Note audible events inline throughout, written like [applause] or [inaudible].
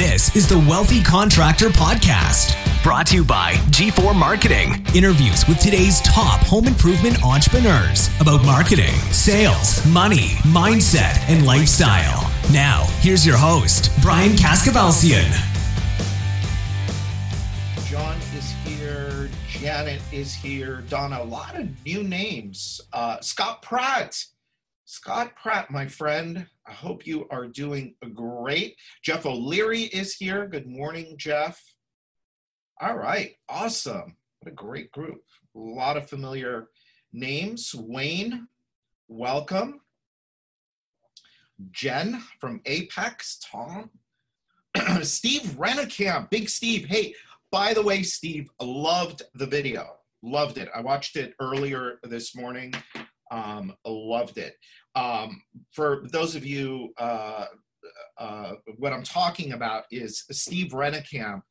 This is the Wealthy Contractor Podcast, brought to you by G4 Marketing. Interviews with today's top home improvement entrepreneurs about marketing, sales, money, mindset, and lifestyle. Now, here's your host, Brian Kaskavalciyan. John is here, Janet is here, Donna, a lot of new names. Uh, Scott Pratt. Scott Pratt, my friend. I hope you are doing great. Jeff O'Leary is here. Good morning, Jeff. All right, awesome. What a great group. A lot of familiar names. Wayne, welcome. Jen from Apex, Tom. [clears throat] Steve Rennekamp, Big Steve. Hey, by the way, Steve, loved the video. Loved it. I watched it earlier this morning. Um, loved it. Um, for those of you, uh, uh, what I'm talking about is Steve Rennekamp,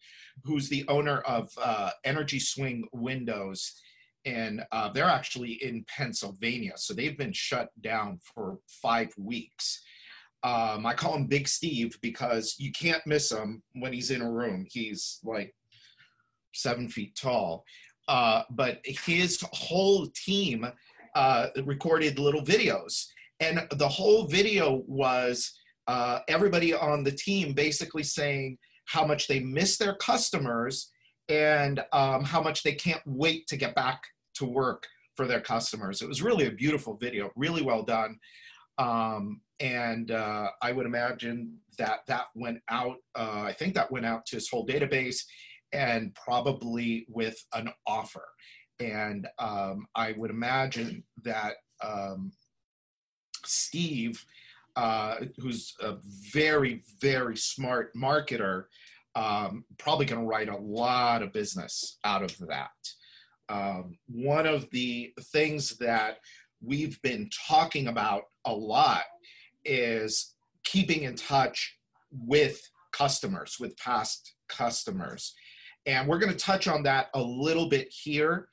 who's the owner of uh, Energy Swing Windows. And uh, they're actually in Pennsylvania. So they've been shut down for five weeks. Um, I call him Big Steve because you can't miss him when he's in a room. He's like seven feet tall. Uh, but his whole team uh, recorded little videos and the whole video was uh, everybody on the team basically saying how much they miss their customers and um, how much they can't wait to get back to work for their customers. It was really a beautiful video, really well done. Um, and uh, I would imagine that that went out, uh, I think that went out to his whole database and probably with an offer. And um, I would imagine that um, Steve, uh, who's a very, very smart marketer, um, probably going to write a lot of business out of that. Um, one of the things that we've been talking about a lot is keeping in touch with customers, with past customers. And we're going to touch on that a little bit here.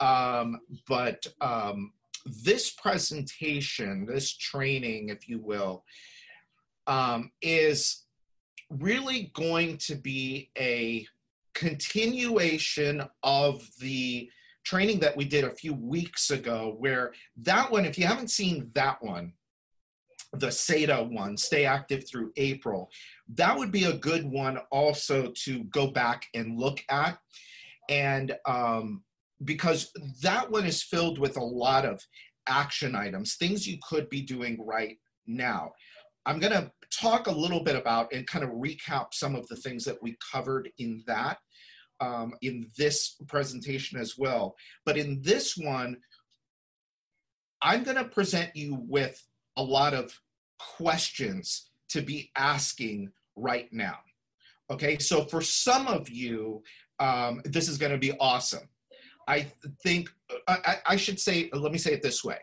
Um, but um, this presentation, this training, if you will, um, is really going to be a continuation of the training that we did a few weeks ago, where that one, if you haven't seen that one, the SATA one, Stay Active Through April, that would be a good one also to go back and look at. And um, because that one is filled with a lot of action items, things you could be doing right now. I'm going to talk a little bit about and kind of recap some of the things that we covered in that um, in this presentation as well. But in this one, I'm going to present you with a lot of questions to be asking right now. Okay, so for some of you, um, this is going to be awesome I think I, I should say, let me say it this way.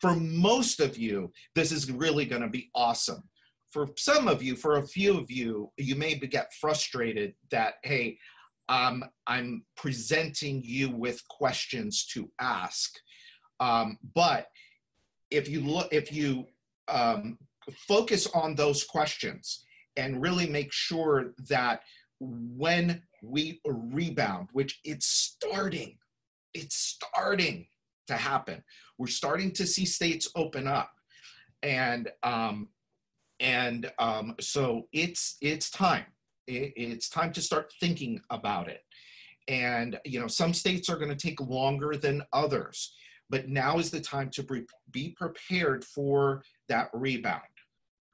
For most of you, this is really going to be awesome. For some of you, for a few of you, you may get frustrated that, hey, um, I'm presenting you with questions to ask. Um, but if you look, if you um, focus on those questions and really make sure that when we rebound, which it's starting, it's starting to happen. We're starting to see states open up, and um, and um, so it's it's time. It, it's time to start thinking about it. And you know, some states are going to take longer than others, but now is the time to be, prepared for that rebound.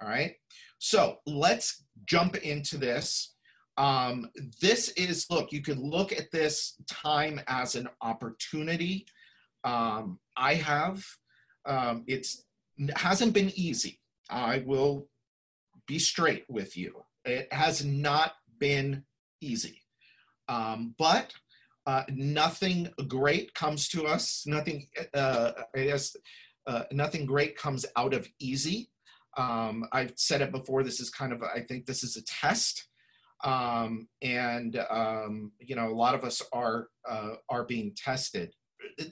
All right. So let's jump into this. Um, this is, look, you could look at this time as an opportunity. Um, I have, um, it's hasn't been easy. I will be straight with you. It has not been easy. Um, but uh, nothing great comes to us. Nothing, uh, I guess, uh, nothing great comes out of easy. Um, I've said it before. This is kind of, I think this is a test um, and um, you know a lot of us are uh, are being tested.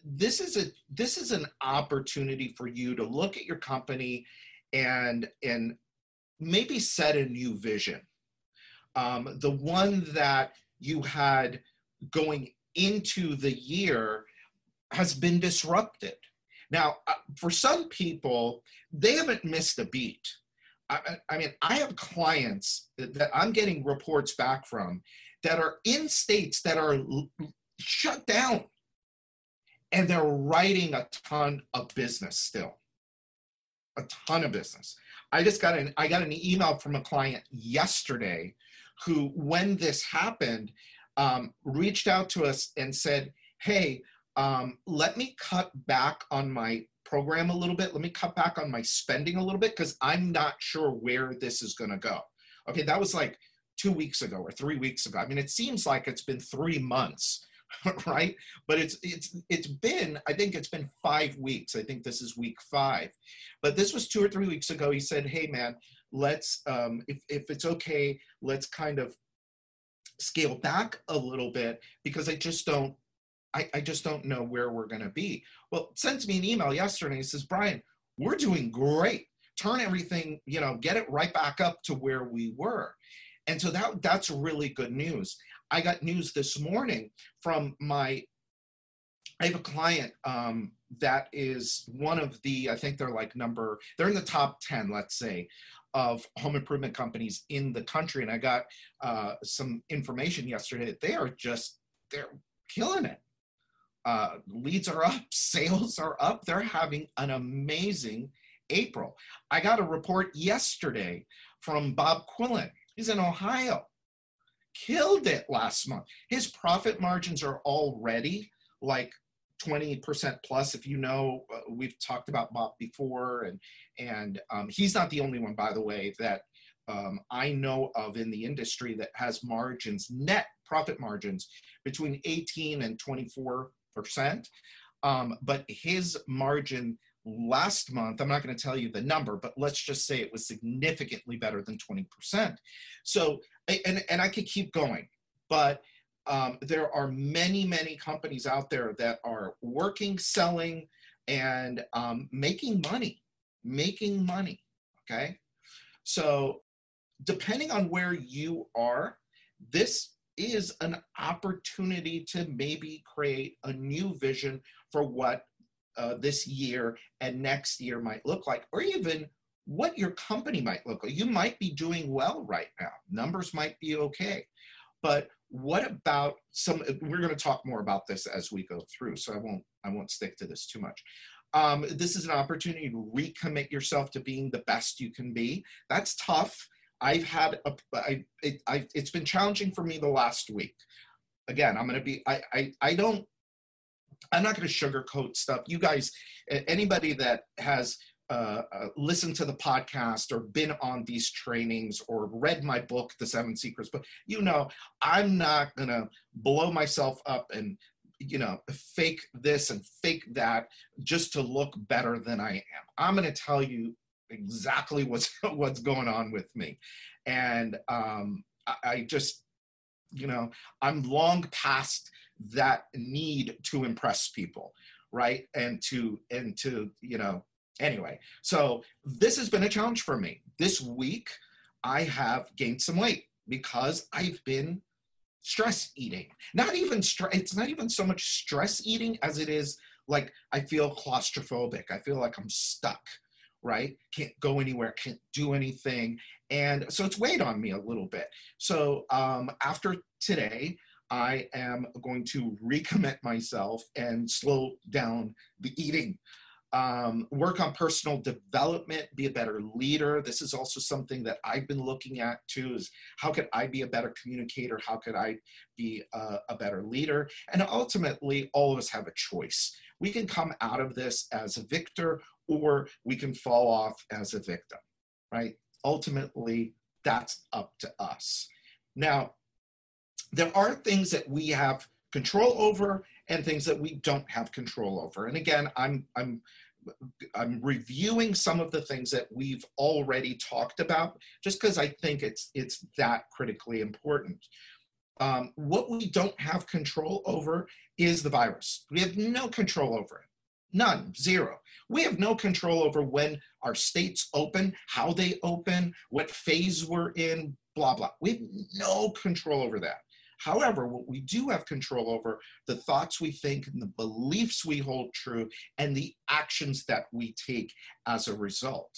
This is a this is an opportunity for you to look at your company and and maybe set a new vision. Um, the one that you had going into the year has been disrupted. Now, uh, for some people, they haven't missed a beat. I, I, mean, I have clients that I'm getting reports back from that are in states that are shut down and they're writing a ton of business still. A ton of business. I just got an I got an email from a client yesterday who, when this happened, um, reached out to us and said, "Hey, um, let me cut back on my program a little bit. Let me cut back on my spending a little bit because I'm not sure where this is going to go." Okay, that was like two weeks ago or three weeks ago. I mean, it seems like it's been three months [laughs] right? But it's it's it's been I think it's been five weeks. I think this is week five, but this was two or three weeks ago. He said, "Hey, man, let's um, if if it's okay, let's kind of scale back a little bit because I just don't." I, I just don't know where we're to be. Well, sends me an email yesterday. He says, Brian, we're doing great. Turn everything, you know, get it right back up to where we were. And so that that's really good news. I got news this morning from my, I have a client um, that is one of the, I think they're like number, they're in the top 10, let's say, of home improvement companies in the country. And I got uh, some information yesterday. that They are just, they're killing it. Uh, leads are up, [laughs] sales are up. They're having an amazing April. I got a report yesterday from Bob Quillen. He's in Ohio killed it last month. His profit margins are already like 20% plus if you know uh, we've talked about bob before and and um, he's not the only one by the way that um, i know of in the industry that has margins net profit margins between 18 and 24 percent. Um, but his margin last month i'm not going to tell you the number but let's just say it was significantly better than 20% so and, and I could keep going, but um, there are many, many companies out there that are working, selling, and um, making money, making money. Okay. So, depending on where you are, this is an opportunity to maybe create a new vision for what uh, this year and next year might look like, or even what your company might look like. You might be doing well right now. Numbers might be okay. But what about some we're going to talk more about this as we go through, so I won't I won't stick to this too much. Um, this is an opportunity to recommit yourself to being the best you can be. That's tough. I've had a, I, it, I, it's been challenging for me the last week. Again, I'm going to be, I, I, I don't, I'm not going to sugarcoat stuff. You guys, anybody that has uh, uh, listened to the podcast or been on these trainings or read my book, The Seven Secrets, but you know, I'm not going to blow myself up and you know fake this and fake that just to look better than i am. I'm going to tell you exactly what's [laughs] what's going on with me. And um, I, I just you know i'm long past that need to impress people right? And to and to you know Anyway, so this has been a challenge for me. This week, I have gained some weight because I've been stress eating. Not even stress, it's not even so much stress eating as it is like I feel claustrophobic. I feel like I'm stuck, right? Can't go anywhere, can't do anything. And so it's weighed on me a little bit. So um, after today, I am going to recommit myself and slow down the eating um, work on personal development, be a better leader. This is also something that I've been looking at too is how could I be a better communicator? How could I be a, a better leader? And ultimately, all of us have a choice. We can come out of this as a victor or we can fall off as a victim, right? Ultimately, that's up to us. Now, there are things that we have control over and things that we don't have control over. And again, I'm I'm I'm reviewing some of the things that we've already talked about, just because I think it's it's that critically important. Um, what we don't have control over is the virus. We have no control over it. None, zero. We have no control over when our states open, how they open, what phase we're in, blah, blah. We have no control over that. However, what we do have control over the thoughts we think and the beliefs we hold true and the actions that we take as a result.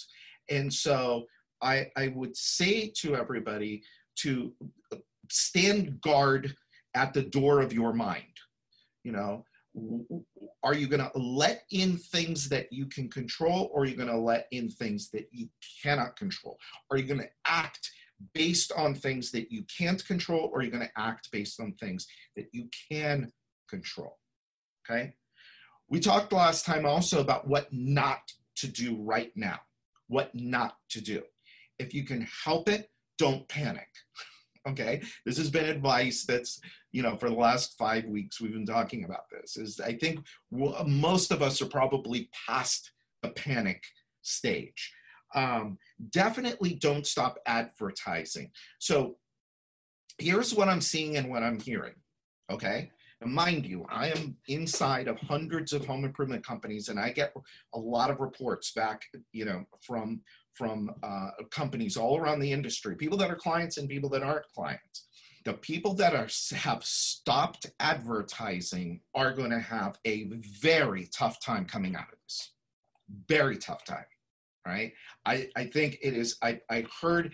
And so I, I would say to everybody to stand guard at the door of your mind. You know, are you going to let in things that you can control or are you going to let in things that you cannot control? Are you going to act based on things that you can't control or you're going to act based on things that you can control? Okay. We talked last time also about what not to do right now, what not to do. If you can help it, don't panic. [laughs] okay this has been advice that's you know for the last five weeks we've been talking about this is i think most of us are probably past the panic stage um, definitely don't stop advertising so here's what i'm seeing and what i'm hearing okay and mind you, I am inside of hundreds of home improvement companies, and I get a lot of reports back, you know, from from uh, companies all around the industry, people that are clients and people that aren't clients. The people that are have stopped advertising are going to have a very tough time coming out of this. Very tough time, right? I, I think it is. I, I heard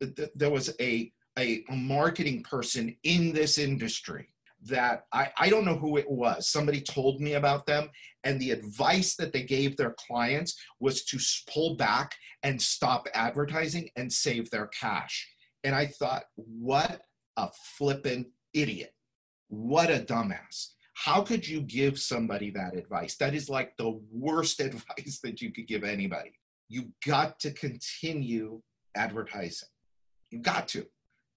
th- there was a a marketing person in this industry that I, I don't know who it was. Somebody told me about them, and the advice that they gave their clients was to pull back and stop advertising and save their cash. And I thought, what a flippin' idiot. What a dumbass. How could you give somebody that advice? That is like the worst [laughs] advice that you could give anybody. You got to continue advertising. You've got to.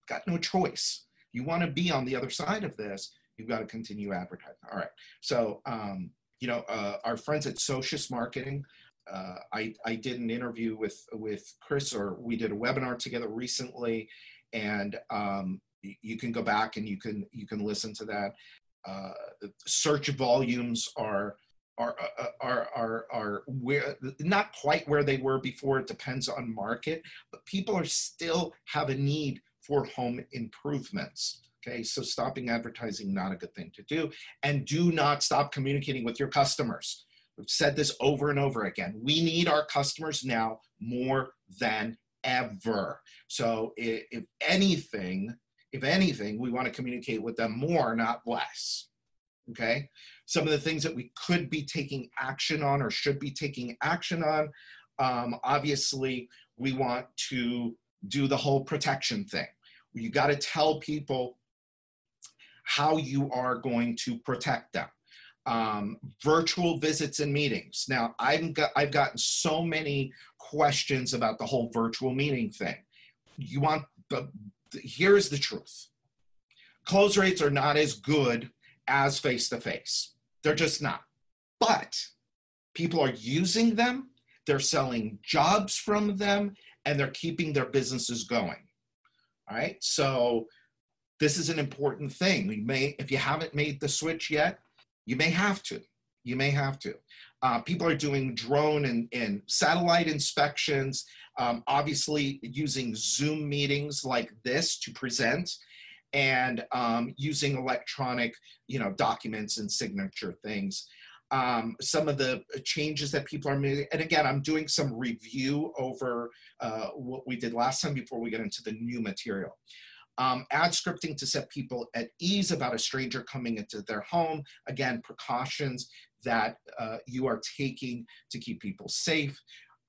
Got no choice you want to be on the other side of this, you've got to continue advertising. All right. So, um, you know, uh, our friends at Socius Marketing, uh, I, I did an interview with, with Chris, or we did a webinar together recently, and um, you can go back and you can you can listen to that. Uh, search volumes are are, uh, are are are where not quite where they were before. It depends on market, but people are still have a need for home improvements. Okay, so stopping advertising, not a good thing to do. And do not stop communicating with your customers. We've said this over and over again. We need our customers now more than ever. So if anything, if anything, we want to communicate with them more, not less. Okay, some of the things that we could be taking action on or should be taking action on. Um, obviously, we want to do the whole protection thing. You got to tell people how you are going to protect them. Um, virtual visits and meetings. Now, I've, got, I've gotten so many questions about the whole virtual meeting thing. You want the, the here's the truth. Close rates are not as good as face to face. They're just not. But people are using them, they're selling jobs from them, and they're keeping their businesses going. All right. So this is an important thing. You may, if you haven't made the switch yet, you may have to. You may have to. Uh, people are doing drone and, and satellite inspections, um, obviously using Zoom meetings like this to present and um, using electronic, you know, documents and signature things um, some of the changes that people are making. And again, I'm doing some review over uh, what we did last time before we get into the new material. Um, ad scripting to set people at ease about a stranger coming into their home. Again, precautions that uh, you are taking to keep people safe.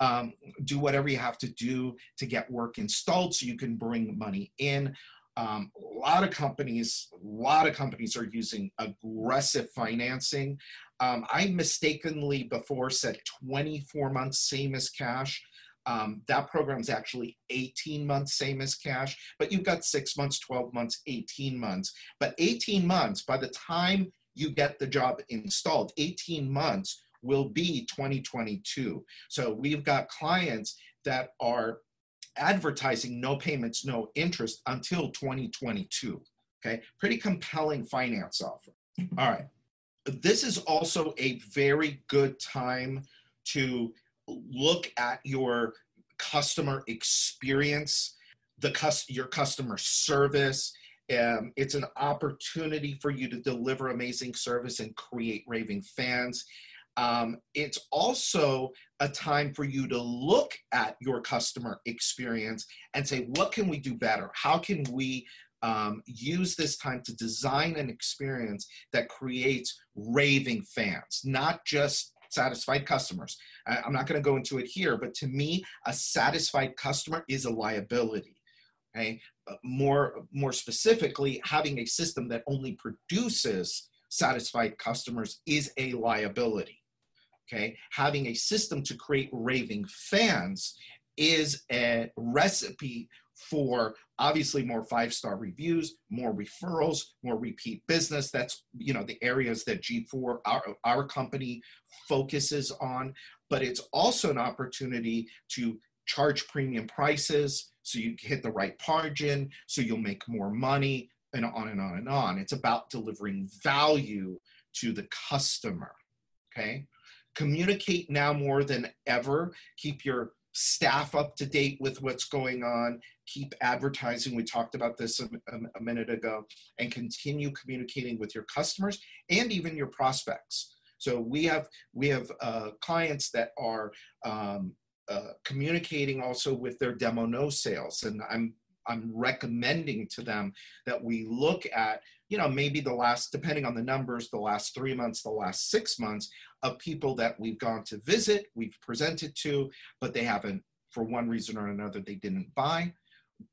Um, do whatever you have to do to get work installed so you can bring money in. Um, a lot of companies, a lot of companies are using aggressive financing. Um, I mistakenly before said 24 months, same as cash. Um, that program is actually 18 months, same as cash, but you've got six months, 12 months, 18 months. But 18 months, by the time you get the job installed, 18 months will be 2022. So we've got clients that are advertising no payments, no interest until 2022. Okay, pretty compelling finance offer. All right this is also a very good time to look at your customer experience. the cus- your customer service. Um, it's an opportunity for you to deliver amazing service and create raving fans. Um, it's also a time for you to look at your customer experience and say, what can we do better? How can we um, use this time to design an experience that creates raving fans, not just satisfied customers. I, I'm not going to go into it here, but to me, a satisfied customer is a liability. Okay, more more specifically, having a system that only produces satisfied customers is a liability. Okay, having a system to create raving fans is a recipe for obviously more five star reviews more referrals more repeat business. That's you know the areas that g4 our, our company focuses on. But it's also an opportunity to charge premium prices so you hit the right margin so you'll make more money and on and on and on. It's about delivering value to the customer okay communicate now more than ever keep your staff up to date with what's going on, keep advertising. We talked about this a, a, minute ago, and continue communicating with your customers and even your prospects. So we have we have uh, clients that are um, uh, communicating also with their demo no sales, and I'm I'm recommending to them that we look at, you know, maybe the last, depending on the numbers, the last three months, the last six months of people that we've gone to visit, we've presented to, but they haven't, for one reason or another, they didn't buy.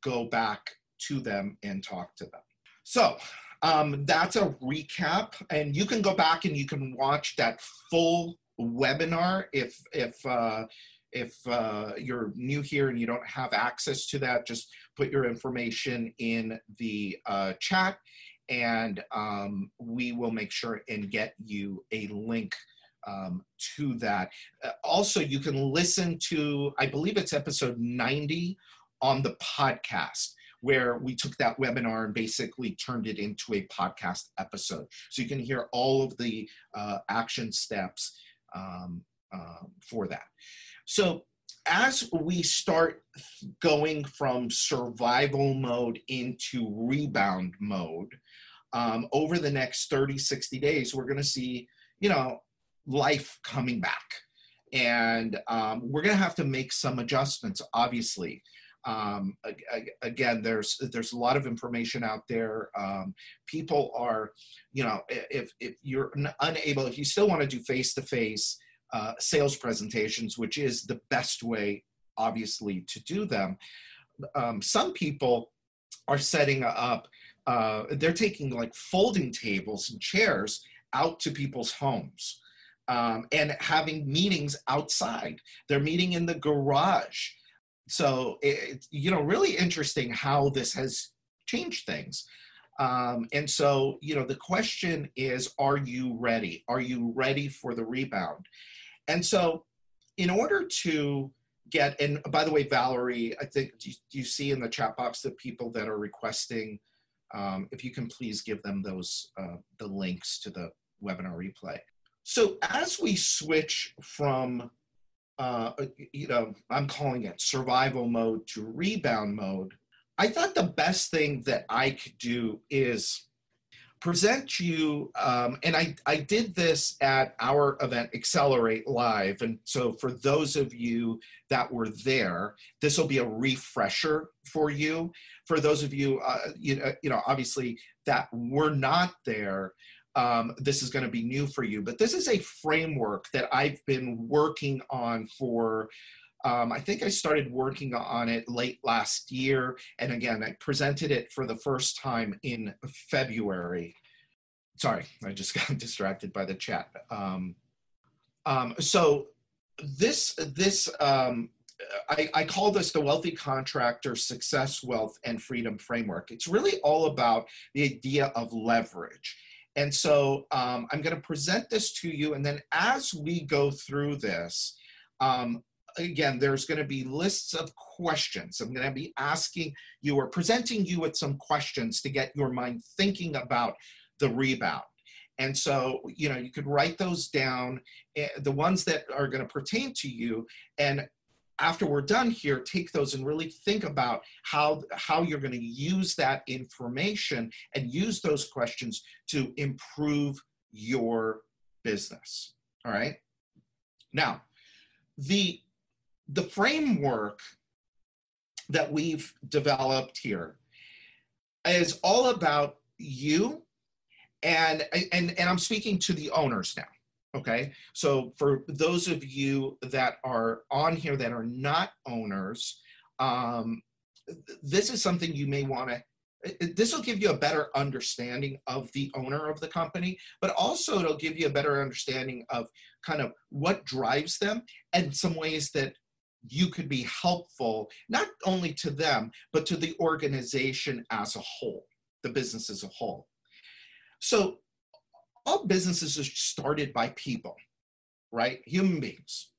Go back to them and talk to them. So um, that's a recap, and you can go back and you can watch that full webinar if if uh, if uh, you're new here and you don't have access to that, just put your information in the uh, chat and um, we will make sure and get you a link um, to that. Uh, also, you can listen to, I believe it's episode 90 on the podcast where we took that webinar and basically turned it into a podcast episode. So you can hear all of the uh, action steps um, uh, for that. So as we start going from survival mode into rebound mode, um, over the next 30, 60 days, we're going to see, you know, life coming back. And um, we're going to have to make some adjustments, obviously. Um, again, there's there's a lot of information out there. Um, people are, you know, if if you're unable, if you still want to do face to face, sales presentations, which is the best way, obviously, to do them. Um, some people are setting up, uh, they're taking like folding tables and chairs out to people's homes um, and having meetings outside. They're meeting in the garage. So, it, you know, really interesting how this has changed things. Um, and so, you know, the question is, are you ready? Are you ready for the rebound? And so, in order to get, and by the way, Valerie, I think do you see in the chat box the people that are requesting, um, if you can please give them those, uh, the links to the webinar replay. So as we switch from, uh, you know, I'm calling it survival mode to rebound mode, I thought the best thing that I could do is present you, um, and I, I did this at our event, Accelerate Live. And so for those of you that were there, this will be a refresher for you. For those of you, uh, you, know, you know, obviously that were not there, um, this is going to be new for you. But this is a framework that I've been working on for um, I think I started working on it late last year. And again, I presented it for the first time in February. Sorry, I just [laughs] got distracted by the chat. Um, um, so this, this um, I, I, call this the Wealthy Contractor Success, Wealth, and Freedom Framework. It's really all about the idea of leverage. And so um, I'm going to present this to you. And then as we go through this, um, again, there's going to be lists of questions. I'm going to be asking you or presenting you with some questions to get your mind thinking about the rebound. And so, you know, you could write those down, eh, the ones that are going to pertain to you. And after we're done here, take those and really think about how, how you're going to use that information and use those questions to improve your business. All right. Now, the, the framework that we've developed here is all about you and and and I'm speaking to the owners now okay? So for those of you that are on here that are not owners um, this is something you may want to this will give you a better understanding of the owner of the company but also it'll give you a better understanding of kind of what drives them and some ways that you could be helpful not only to them but to the organization as a whole the business as a whole. So all businesses are started by people, right? Human beings.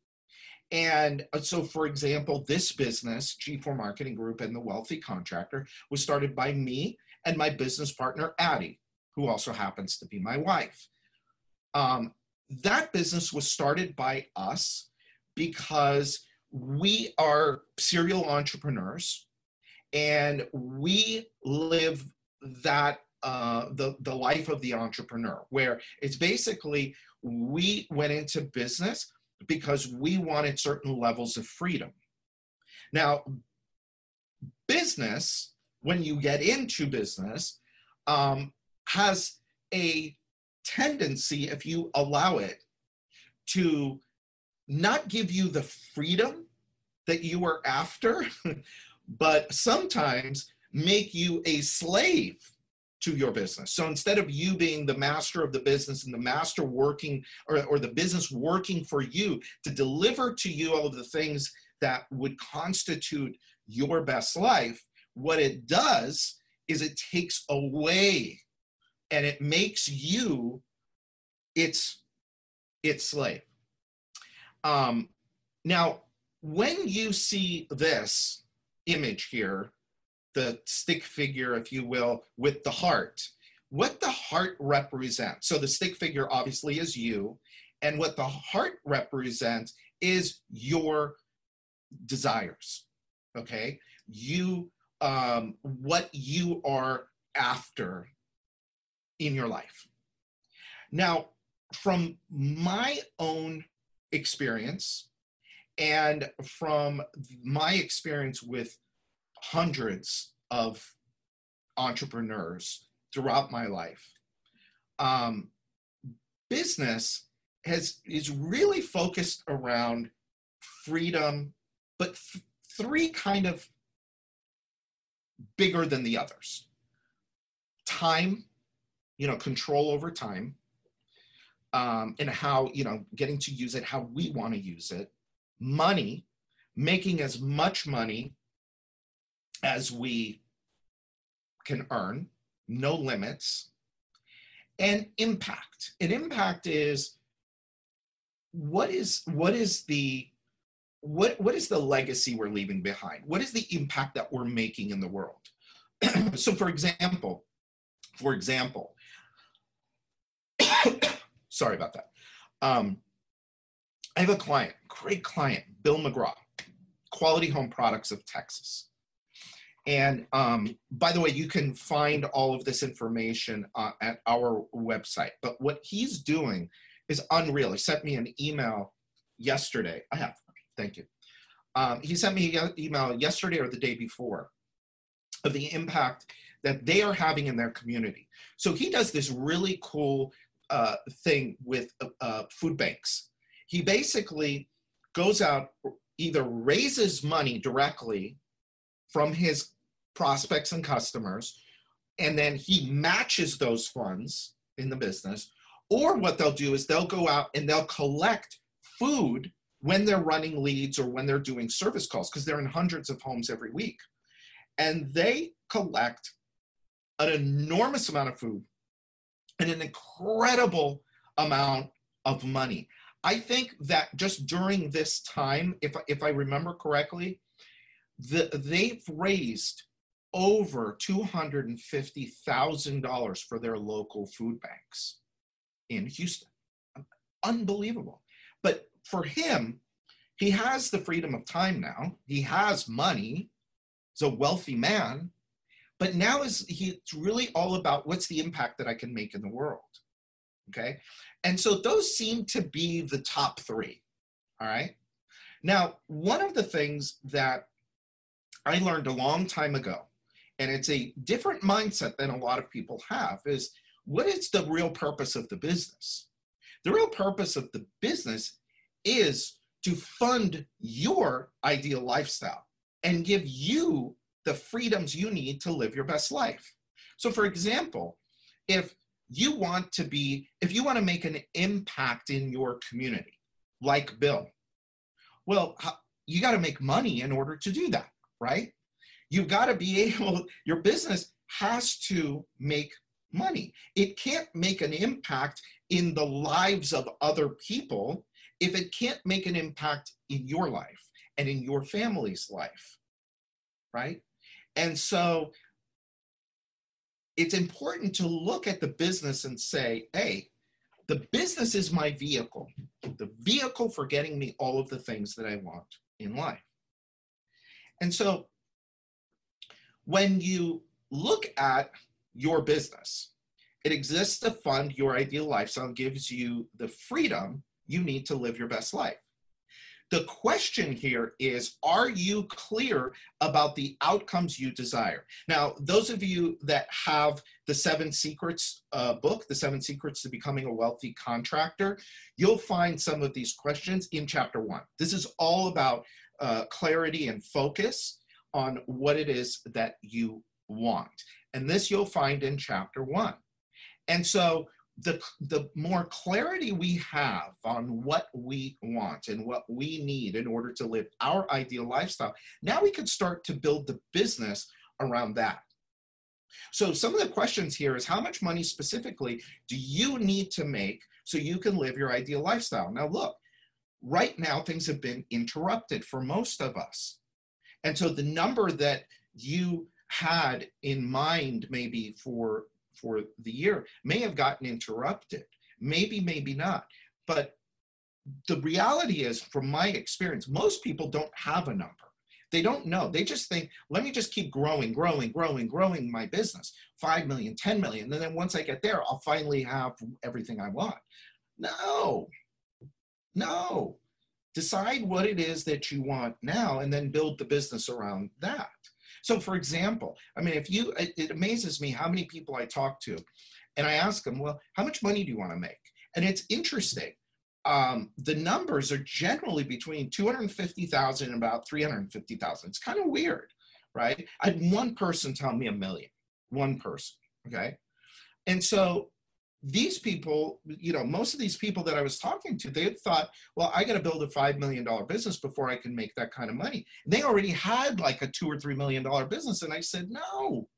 And uh, so, for example, this business, G4 Marketing Group and the Wealthy Contractor, was started by me and my business partner, Addie, who also happens to be my wife. Um, that business was started by us because we are serial entrepreneurs and we live that uh, the, the life of the entrepreneur, where it's basically we went into business because we wanted certain levels of freedom. Now, business, when you get into business, um, has a tendency, if you allow it, to not give you the freedom that you are after, [laughs] but sometimes make you a slave to your business. So instead of you being the master of the business and the master working or, or the business working for you to deliver to you all of the things that would constitute your best life, what it does is it takes away and it makes you its its slave. Um, now, when you see this image here, the stick figure, if you will, with the heart. What the heart represents. So the stick figure obviously is you, and what the heart represents is your desires. Okay, you um, what you are after in your life. Now, from my own experience and from my experience with hundreds of entrepreneurs throughout my life. Um, business has is really focused around freedom, but th- three kind of bigger than the others. Time, you know, control over time, um, and how you know getting to use it how we want to use it. Money, making as much money as we can earn, no limits, and impact. And impact is what is what is the what what is the legacy we're leaving behind? What is the impact that we're making in the world? [clears throat] so for example, for example, [coughs] sorry about that. Um, I have a client, great client, Bill McGraw, Quality Home Products of Texas. And um, by the way, you can find all of this information uh, at our website. But what he's doing is unreal. He sent me an email yesterday. I have, thank you. Um, he sent me an email yesterday or the day before of the impact that they are having in their community. So he does this really cool uh, thing with uh, uh food banks. He basically goes out, either raises money directly from his prospects and customers, and then he matches those funds in the business. Or what they'll do is they'll go out and they'll collect food when they're running leads or when they're doing service calls, because they're in hundreds of homes every week. And they collect an enormous amount of food and an incredible amount of money. I think that just during this time, if, if I remember correctly, the, they've raised over $250,000 for their local food banks in Houston. Unbelievable. But for him, he has the freedom of time now. He has money. He's a wealthy man. But now is he it's really all about what's the impact that I can make in the world. Okay. And so those seem to be the top three. All right. Now, one of the things that I learned a long time ago, and it's a different mindset than a lot of people have, is what is the real purpose of the business? The real purpose of the business is to fund your ideal lifestyle and give you the freedoms you need to live your best life. So, for example, if you want to be, if you want to make an impact in your community, like Bill, well, you got to make money in order to do that, right? You've got to be able, [laughs] your business has to make money. It can't make an impact in the lives of other people if it can't make an impact in your life and in your family's life, right? And so it's important to look at the business and say, hey, the business is my vehicle, the vehicle for getting me all of the things that I want in life. And so when you look at your business, it exists to fund your ideal lifestyle, gives you the freedom you need to live your best life. The question here is Are you clear about the outcomes you desire? Now, those of you that have the Seven Secrets uh, book, The Seven Secrets to Becoming a Wealthy Contractor, you'll find some of these questions in chapter one. This is all about uh, clarity and focus on what it is that you want. And this you'll find in chapter one. And so the, the more clarity we have on what we want and what we need in order to live our ideal lifestyle, now we can start to build the business around that. So some of the questions here is how much money specifically do you need to make so you can live your ideal lifestyle? Now look, right now things have been interrupted for most of us. And so the number that you had in mind maybe for for the year may have gotten interrupted. Maybe, maybe not. But the reality is, from my experience, most people don't have a number. They don't know. They just think, let me just keep growing, growing, growing, growing my business 5 million, 10 million. And then once I get there, I'll finally have everything I want. No, no. Decide what it is that you want now and then build the business around that. So, for example, I mean, if you, it, it amazes me how many people I talk to, and I ask them, well, how much money do you want to make? And it's interesting. Um, the numbers are generally between 250,000 and about 350,000. It's kind of weird, right? I had one person tell me a million, one person, okay? And so these people, you know, most of these people that I was talking to, they had thought, well, I got to build a $5 million business before I can make that kind of money. And they already had like a two or $3 million business. And I said, no,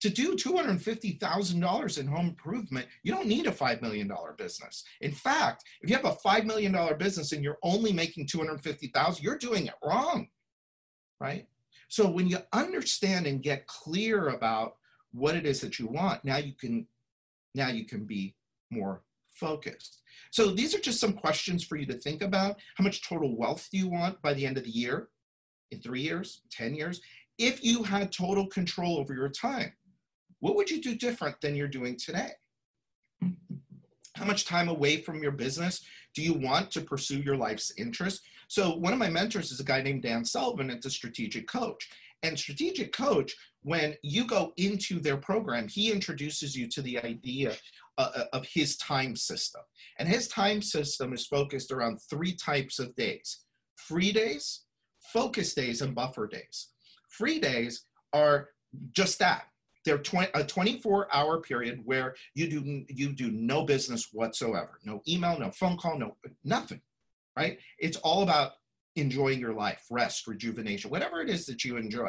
to do $250,000 in home improvement, you don't need a $5 million business. In fact, if you have a $5 million business and you're only making 250,000, you're doing it wrong, right? So when you understand and get clear about what it is that you want, now you can now you can be more focused. So these are just some questions for you to think about. How much total wealth do you want by the end of the year? In three years, 10 years? If you had total control over your time, what would you do different than you're doing today? How much time away from your business do you want to pursue your life's interest? So one of my mentors is a guy named Dan Sullivan. It's a strategic coach. And strategic coach, when you go into their program, he introduces you to the idea uh, uh, of his time system. And his time system is focused around three types of days free days, focus days, and buffer days. Free days are just that. They're 20, a 24 hour period where you do, you do no business whatsoever. No email, no phone call, no nothing, right? It's all about enjoying your life, rest, rejuvenation, whatever it is that you enjoy.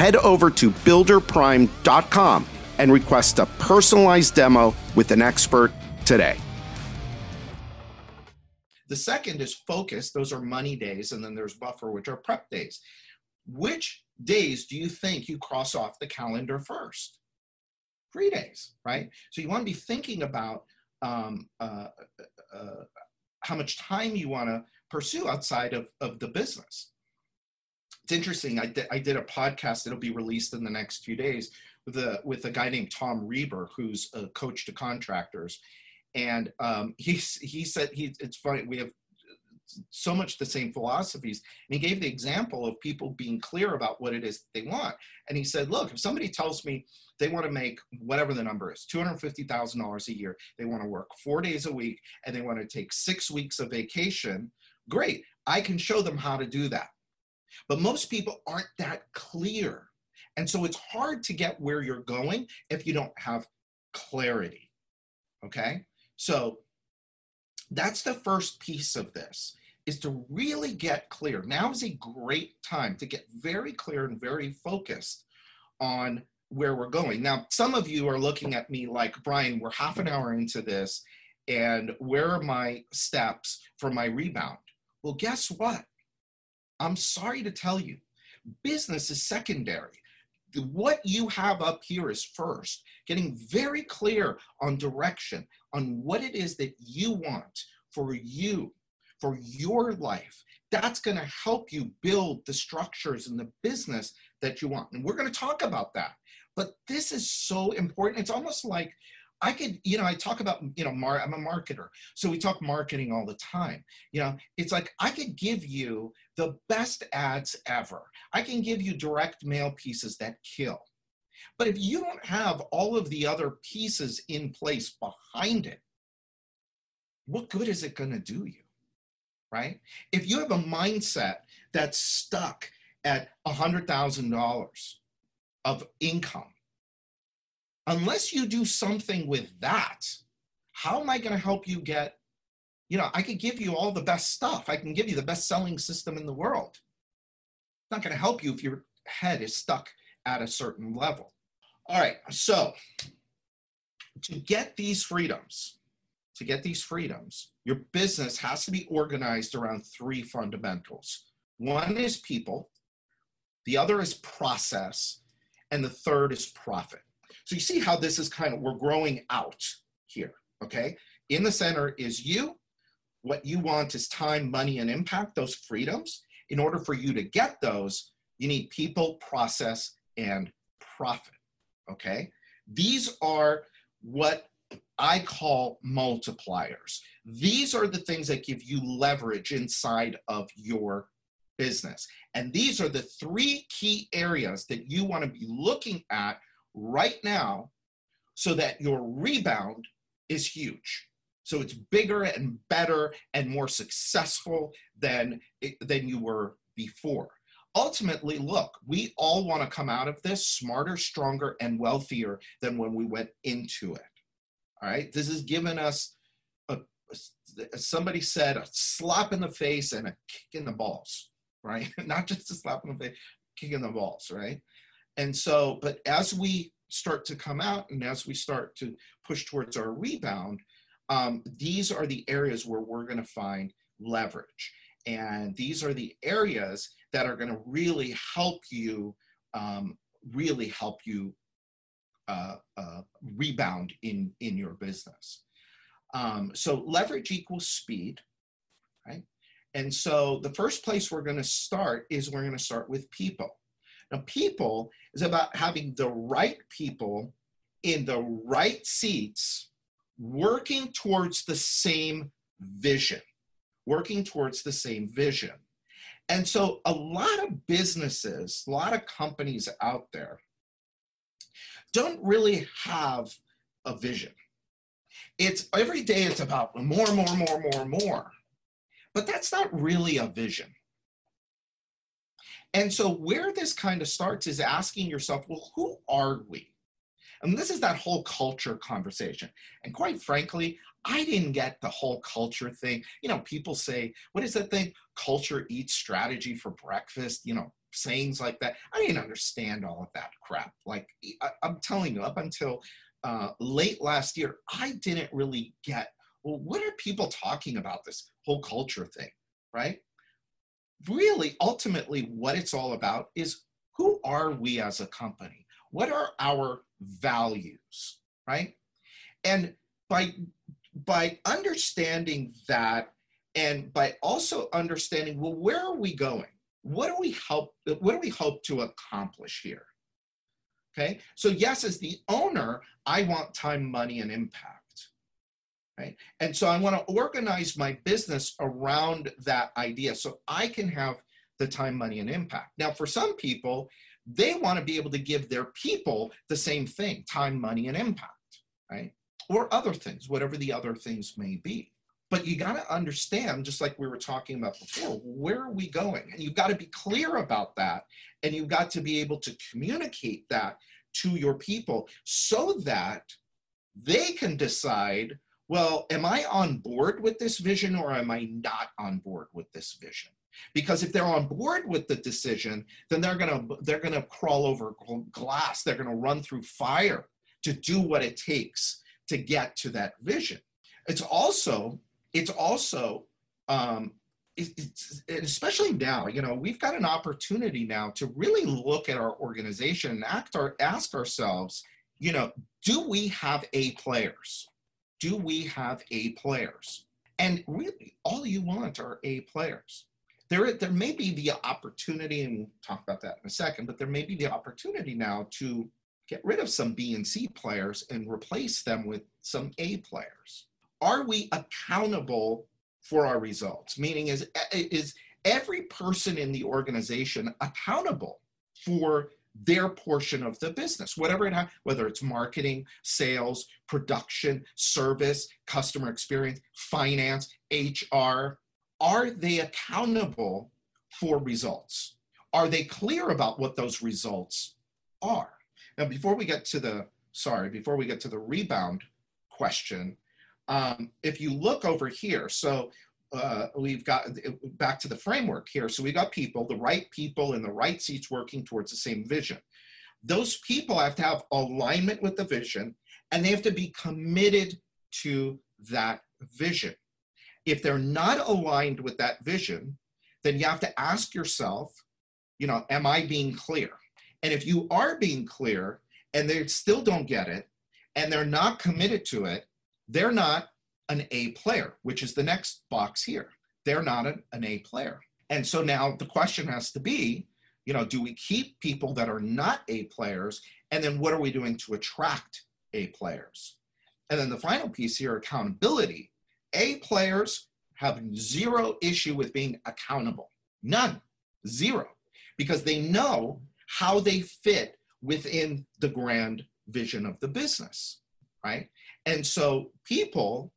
Head over to builderprime.com and request a personalized demo with an expert today. The second is focus. Those are money days. And then there's buffer, which are prep days. Which days do you think you cross off the calendar first? Three days, right? So you want to be thinking about um, uh, uh, how much time you want to pursue outside of, of the business. It's interesting. I, di- I did a podcast that'll be released in the next few days with a with a guy named Tom Reber, who's a coach to contractors, and um, he he said he it's funny we have so much the same philosophies. And he gave the example of people being clear about what it is they want. And he said look if somebody tells me they want to make whatever the number is $250000 a year they want to work four days a week and they want to take six weeks of vacation great i can show them how to do that but most people aren't that clear and so it's hard to get where you're going if you don't have clarity okay so that's the first piece of this is to really get clear. Now is a great time to get very clear and very focused on where we're going. Now, some of you are looking at me like, Brian, we're half an hour into this, and where are my steps for my rebound? Well, guess what? I'm sorry to tell you, business is secondary what you have up here is first, getting very clear on direction, on what it is that you want for you, for your life. That's going to help you build the structures and the business that you want. And we're going to talk about that. But this is so important. It's almost like I could, you know, I talk about, you know, mar- I'm a marketer. So we talk marketing all the time. You know, it's like I could give you the best ads ever. I can give you direct mail pieces that kill. But if you don't have all of the other pieces in place behind it, what good is it going to do you? Right? If you have a mindset that's stuck at $100,000 of income, unless you do something with that, how am I going to help you get? You know, I could give you all the best stuff. I can give you the best selling system in the world. It's not going to help you if your head is stuck at a certain level. All right, so to get these freedoms, to get these freedoms, your business has to be organized around three fundamentals. One is people, the other is process, and the third is profit. So you see how this is kind of, we're growing out here, okay? In the center is you. What you want is time, money, and impact, those freedoms. In order for you to get those, you need people, process, and profit, okay? These are what I call multipliers. These are the things that give you leverage inside of your business. And these are the three key areas that you want to be looking at right now so that your rebound is huge. So it's bigger and better and more successful than, than you were before. Ultimately, look, we all want to come out of this smarter, stronger, and wealthier than when we went into it. All right. This has given us, a, somebody said, a slap in the face and a kick in the balls, right? [laughs] Not just a slap in the face, kick in the balls, right? And so, but as we start to come out and as we start to push towards our rebound, um, these are the areas where we're going to find leverage. And these are the areas that are going to really help you, um, really help you uh, uh, rebound in, in your business. Um, so leverage equals speed, right? And so the first place we're going to start is we're going to start with people. Now, people is about having the right people in the right seats working towards the same vision. working towards the same vision. And so a lot of businesses, a lot of companies out there don't really have a vision. It's every day it's about more, more, more, more, more. But that's not really a vision. And so where this kind of starts is asking yourself, well, who are we? And this is that whole culture conversation. And quite frankly, I didn't get the whole culture thing. You know, people say, what is that thing? Culture eats strategy for breakfast, you know, sayings like that. I didn't understand all of that crap. Like, I, am telling you, up until uh, late last year, I didn't really get, well, what are people talking about this whole culture thing, right? Really, ultimately, what it's all about is who are we as a company? What are our values, right? And by by understanding that and by also understanding well where are we going what do we help what do we hope to accomplish here okay so yes as the owner i want time money and impact right and so i want to organize my business around that idea so i can have the time money and impact now for some people they want to be able to give their people the same thing time money and impact right or other things, whatever the other things may be. But you got to understand, just like we were talking about before, where are we going? And you've got to be clear about that. And you've got to be able to communicate that to your people so that they can decide well, am I on board with this vision or am I not on board with this vision? Because if they're on board with the decision, then they're gonna they're gonna crawl over glass. They're gonna run through fire to do what it takes to get to that vision. It's also, it's also, um, it's, especially now, you know, we've got an opportunity now to really look at our organization and act our, ask ourselves, you know, do we have A players? Do we have A players? And really, all you want are A players. There, there may be the opportunity, and we'll talk about that in a second, but there may be the opportunity now to get rid of some B and C players and replace them with some A players? Are we accountable for our results? Meaning, is, is every person in the organization accountable for their portion of the business, whatever it has, whether it's marketing, sales, production, service, customer experience, finance, HR, are they accountable for results? Are they clear about what those results are? Now, before we get to the, sorry, before we get to the rebound question, um, if you look over here, so uh, we've got back to the framework here. So we got people, the right people in the right seats working towards the same vision. Those people have to have alignment with the vision and they have to be committed to that vision. If they're not aligned with that vision, then you have to ask yourself, you know, am I being clear? And if you are being clear and they still don't get it and they're not committed to it, they're not an A player, which is the next box here. They're not an, an A player. And so now the question has to be, you know, do we keep people that are not A players? And then what are we doing to attract A players? And then the final piece here, accountability. A players have zero issue with being accountable. None. Zero. Because they know how they fit within the grand vision of the business, right? And so people,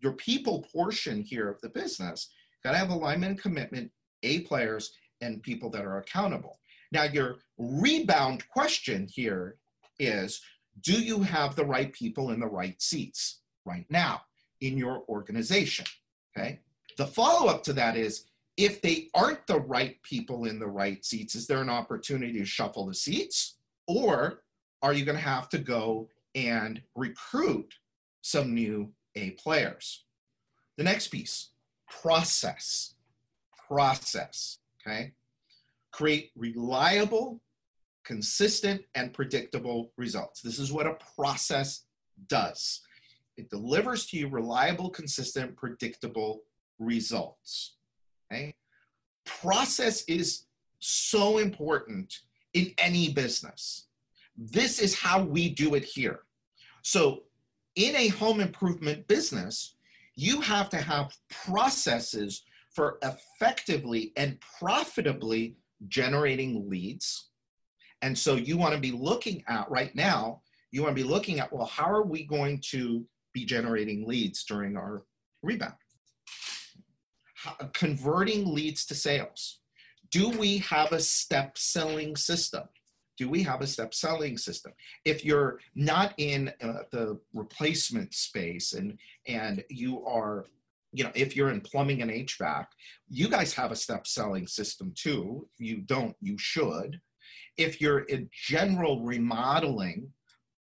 your people portion here of the business, got to have alignment and commitment, A players, and people that are accountable. Now, your rebound question here is do you have the right people in the right seats right now in your organization? Okay. The follow up to that is if they aren't the right people in the right seats, is there an opportunity to shuffle the seats? Or are you going to have to go and recruit some new A players? The next piece process. Process. Okay. Create reliable, consistent, and predictable results. This is what a process does it delivers to you reliable, consistent, predictable results. Okay? Process is so important in any business. This is how we do it here. So, in a home improvement business, you have to have processes for effectively and profitably generating leads. And so you want to be looking at right now, you want to be looking at, well, how are we going to be generating leads during our rebound? Converting leads to sales. Do we have a step selling system? Do we have a step selling system? If you're not in uh, the replacement space and and you are you know, if you're in plumbing and HVAC, you guys have a step selling system too. You don't, you should. If you're in general remodeling,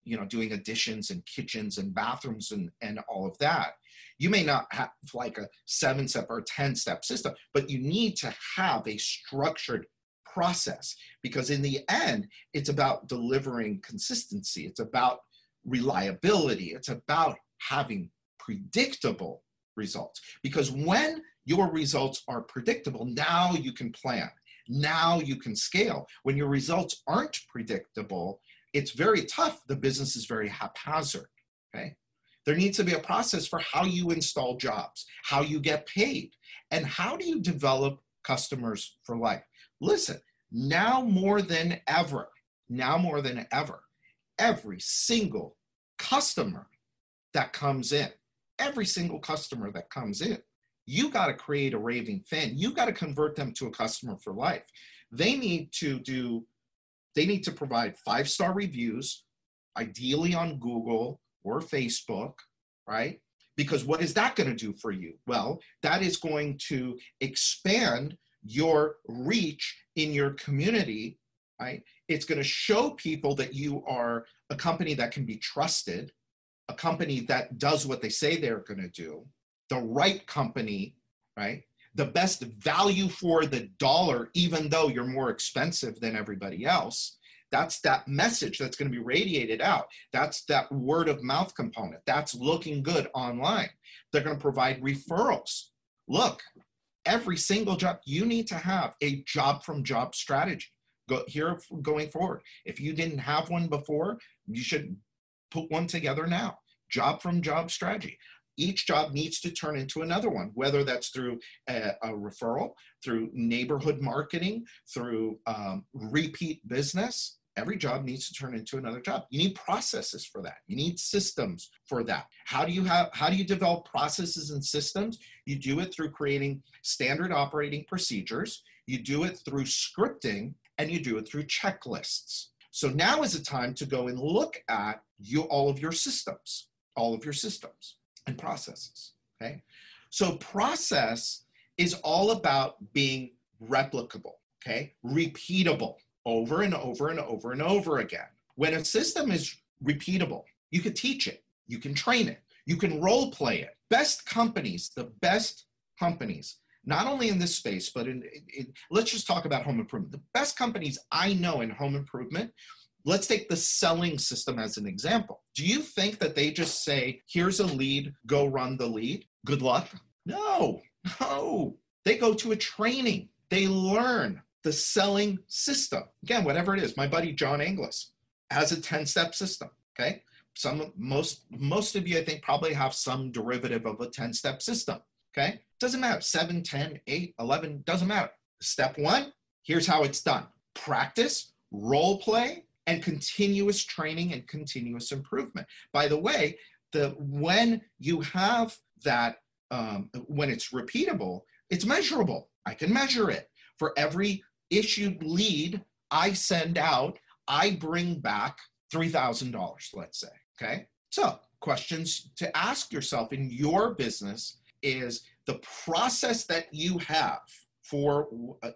you know, doing additions and kitchens and bathrooms and, and all of that, you may not have like a seven step or 10 step system, but you need to have a structured process because in the end, it's about delivering consistency. It's about reliability. It's about having predictable results. Because when your results are predictable, now you can plan. Now you can scale. When your results aren't predictable, it's very tough. The business is very haphazard. Okay. There needs to be a process for how you install jobs, how you get paid, and how do you develop customers for life. Listen, now more than ever, now more than ever, every single customer that comes in every single customer that comes in. You got to create a raving fan. You got to convert them to a customer for life. They need to do, they need to provide five star reviews, ideally on Google or Facebook, right? Because what is that going to do for you? Well, that is going to expand your reach in your community, right? It's going to show people that you are a company that can be trusted a company that does what they say they're going to do, the right company, right? The best value for the dollar, even though you're more expensive than everybody else. That's that message that's going to be radiated out. That's that word of mouth component. That's looking good online. They're going to provide referrals. Look, every single job, you need to have a job from job strategy go here going forward. If you didn't have one before, you should put one together now. Job from job strategy. Each job needs to turn into another one, whether that's through a, a referral, through neighborhood marketing, through um, repeat business. Every job needs to turn into another job. You need processes for that. You need systems for that. How do you have how do you develop processes and systems? You do it through creating standard operating procedures. You do it through scripting and you do it through checklists. So now is the time to go and look at you, all of your systems, all of your systems and processes. Okay. So process is all about being replicable, okay, repeatable over and over and over and over again. When a system is repeatable, you can teach it, you can train it, you can role play it. Best companies, the best companies, not only in this space, but in, in, let's just talk about home improvement. The best companies I know in home improvement Let's take the selling system as an example. Do you think that they just say, here's a lead, go run the lead? Good luck? No, [laughs] no. They go to a training, they learn the selling system. Again, whatever it is, my buddy John Inglis has a 10 step system. Okay. Some, most, most of you, I think, probably have some derivative of a 10 step system. Okay. Doesn't matter. 7, 10, 8, 11, doesn't matter. Step one, here's how it's done practice, role play, and continuous training and continuous improvement. By the way, the when you have that um, when it's repeatable, it's measurable. I can measure it. For every issued lead I send out, I bring back $3,000, let's say. Okay. So, questions to ask yourself in your business is the process that you have for,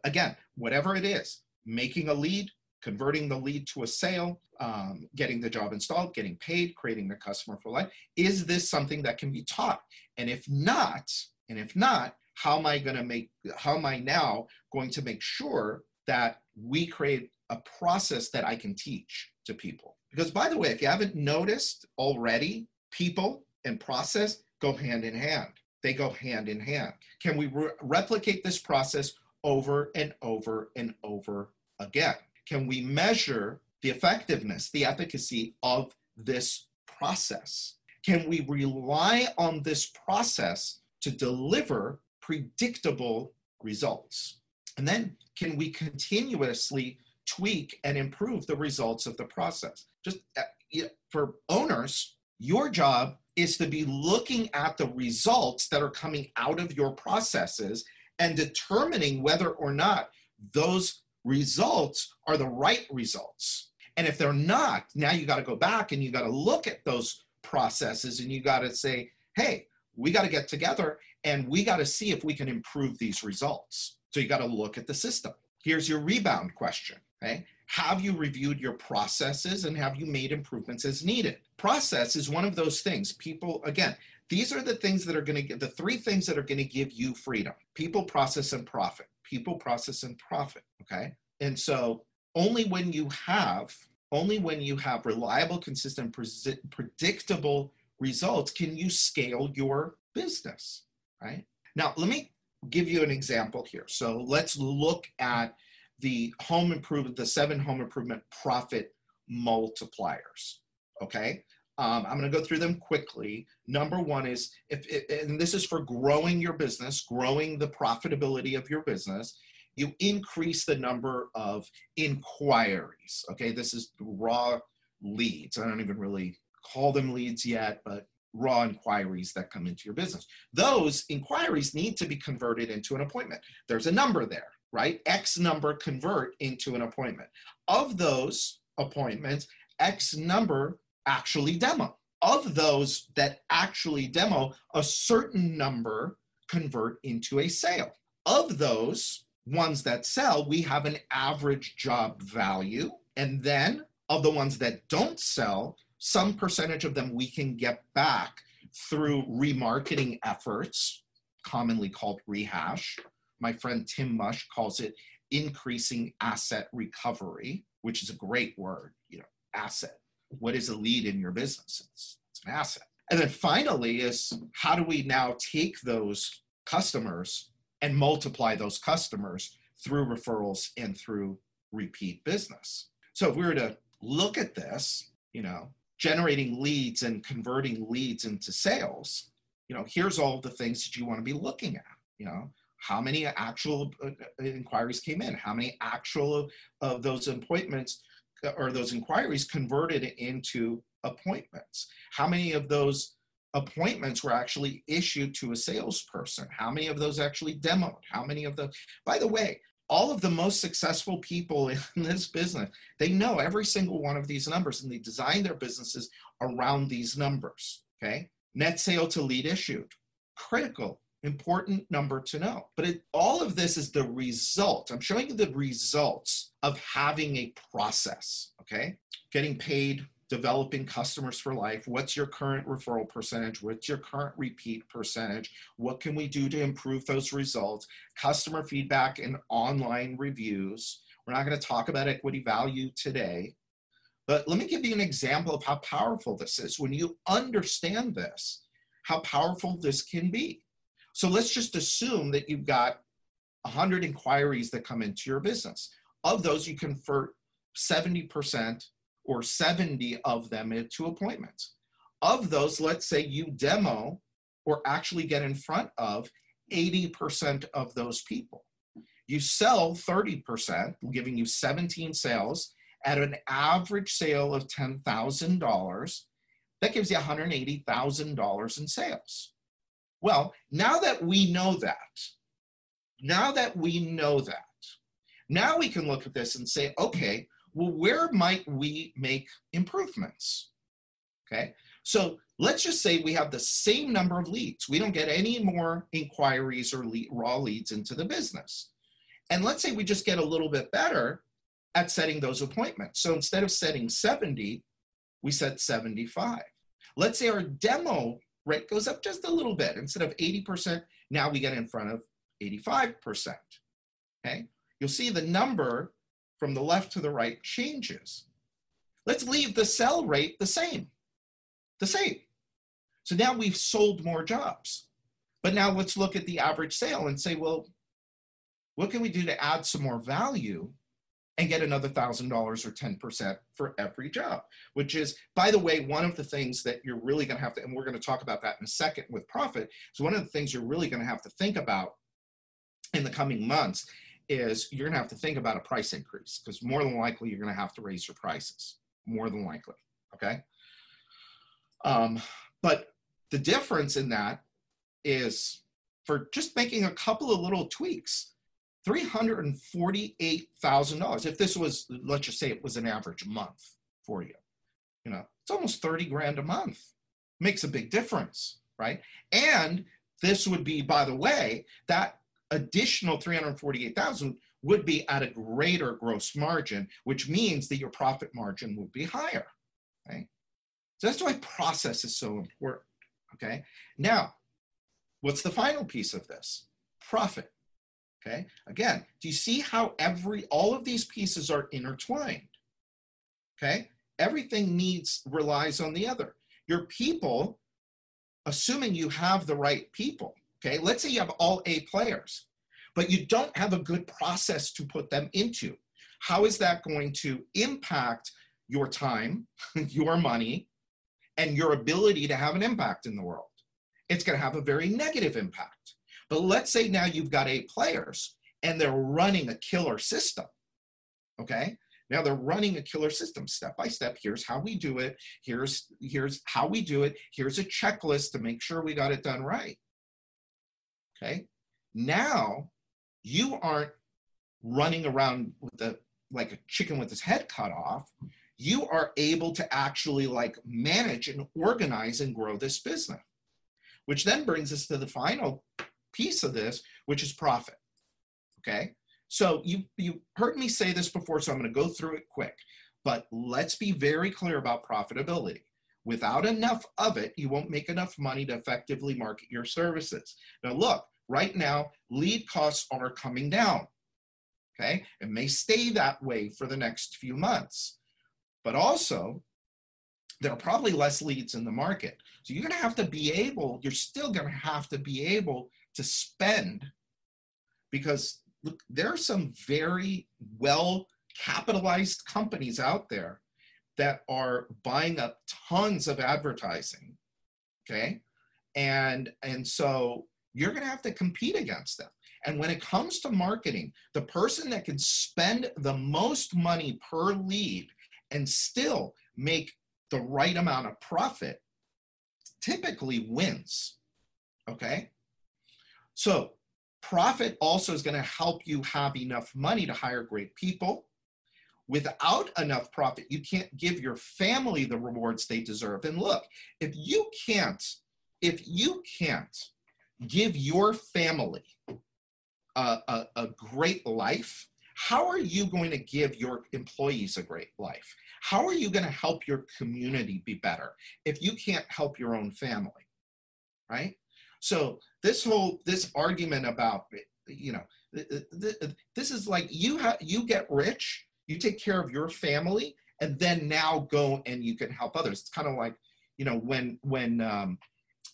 again, whatever it is, making a lead, converting the lead to a sale, um, getting the job installed, getting paid, creating the customer for life. Is this something that can be taught? And if not, and if not, how am I going to make, how am I now going to make sure that we create a process that I can teach to people? Because by the way, if you haven't noticed already, people and process go hand in hand. They go hand in hand. Can we re- replicate this process over and over and over again? can we measure the effectiveness, the efficacy of this process? Can we rely on this process to deliver predictable results? And then can we continuously tweak and improve the results of the process? Just uh, for owners, your job is to be looking at the results that are coming out of your processes and determining whether or not those results are the right results. And if they're not, now you got to go back and you got to look at those processes and you got to say, hey, we got to get together and we got to see if we can improve these results. So you got to look at the system. Here's your rebound question. Okay. Have you reviewed your processes and have you made improvements as needed? Process is one of those things. People, again, these are the things that are going to get the three things that are going to give you freedom people, process, and profit. People, process, and profit. Okay. And so only when you have only when you have reliable, consistent, pre- predictable results can you scale your business, right? Now, let me give you an example here. So let's look at the home improvement, the seven home improvement profit multipliers, okay? Um, I'm going to go through them quickly. Number one is, if, and this is for growing your business, growing the profitability of your business you increase the number of inquiries. Okay, this is raw leads. I don't even really call them leads yet, but raw inquiries that come into your business. Those inquiries need to be converted into an appointment. There's a number there, right? X number convert into an appointment. Of those appointments, X number actually demo. Of those that actually demo, a certain number convert into a sale. Of those, ones that sell, we have an average job value. And then of the ones that don't sell, some percentage of them we can get back through remarketing efforts, commonly called rehash. My friend Tim Mush calls it increasing asset recovery, which is a great word, you know, asset. What is a lead in your business? It's, it's an asset. And then finally is how do we now take those customers and multiply those customers through referrals and through repeat business. So if we were to look at this, you know, generating leads and converting leads into sales, you know, here's all the things that you want to be looking at, you know, how many actual uh, uh, inquiries came in, how many actual of those appointments uh, or those inquiries converted into appointments, how many of those appointments were actually issued to a salesperson? How many of those actually demoed? How many of those? By the way, all of the most successful people [laughs] in this business, they know every single one of these numbers and they design their businesses around these numbers. Okay. Net sale to lead issued, critical, important number to know. But it, all of this is the result. I'm showing you the results of having a process. Okay. Getting paid developing customers for life. What's your current referral percentage? What's your current repeat percentage? What can we do to improve those results? Customer feedback and online reviews. We're not going to talk about equity value today, but let me give you an example of how powerful this is. When you understand this, how powerful this can be. So let's just assume that you've got 100 inquiries that come into your business. Of those, you convert 70% or 70 of them into appointments. Of those, let's say you demo or actually get in front of 80% of those people. You sell 30%, giving you 17 sales at an average sale of $10,000. That gives you $180,000 in sales. Well, now that we know that, now that we know that, now we can look at this and say, okay, well, where might we make improvements? Okay, so let's just say we have the same number of leads. We don't get any more inquiries or lead, raw leads into the business. And let's say we just get a little bit better at setting those appointments. So instead of setting 70, we set 75. Let's say our demo rate goes up just a little bit. Instead of 80%, now we get in front of 85%. Okay, you'll see the number from the left to the right changes. Let's leave the sell rate the same, the same. So now we've sold more jobs. But now let's look at the average sale and say, well, what can we do to add some more value and get another thousand dollars or 10% for every job, which is, by the way, one of the things that you're really going to have to, and we're going to talk about that in a second with profit. So, one of the things you're really going to have to think about in the coming months is you're going to have to think about a price increase because more than likely you're going to have to raise your prices. More than likely. Okay. Um, but the difference in that is for just making a couple of little tweaks $348,000. If this was, let's just say it was an average month for you, you know, it's almost 30 grand a month. Makes a big difference, right? And this would be, by the way, that additional 348,000 would be at a greater gross margin, which means that your profit margin would be higher, right? So that's why process is so important, okay? Now, what's the final piece of this? Profit. Okay, again, do you see how every all of these pieces are intertwined? Okay, everything needs relies on the other. Your people, assuming you have the right people, okay, let's say you have all A players, but you don't have a good process to put them into. How is that going to impact your time, [laughs] your money, and your ability to have an impact in the world? It's going to have a very negative impact. But let's say now you've got A players and they're running a killer system. Okay. Now they're running a killer system step by step. Here's how we do it. Here's here's how we do it. Here's a checklist to make sure we got it done right. Okay. Now you aren't running around with the like a chicken with his head cut off. You are able to actually like manage and organize and grow this business. Which then brings us to the final piece of this, which is profit. Okay. So you, you heard me say this before, so I'm going to go through it quick. But let's be very clear about profitability. Without enough of it, you won't make enough money to effectively market your services. Now, look, right now, lead costs are coming down. Okay. It may stay that way for the next few months. But also, there are probably less leads in the market. So you're going to have to be able, you're still going to have to be able to spend because look, there are some very well capitalized companies out there that are buying up tons of advertising okay and and so you're going to have to compete against them and when it comes to marketing the person that can spend the most money per lead and still make the right amount of profit typically wins okay so profit also is going to help you have enough money to hire great people. Without enough profit, you can't give your family the rewards they deserve. And look, if you can't, if you can't give your family a, a, a great life, how are you going to give your employees a great life? How are you going to help your community be better if you can't help your own family? Right? So this whole this argument about you know this is like you have you get rich, you take care of your family, and then now go and you can help others. It's kind of like you know when when um,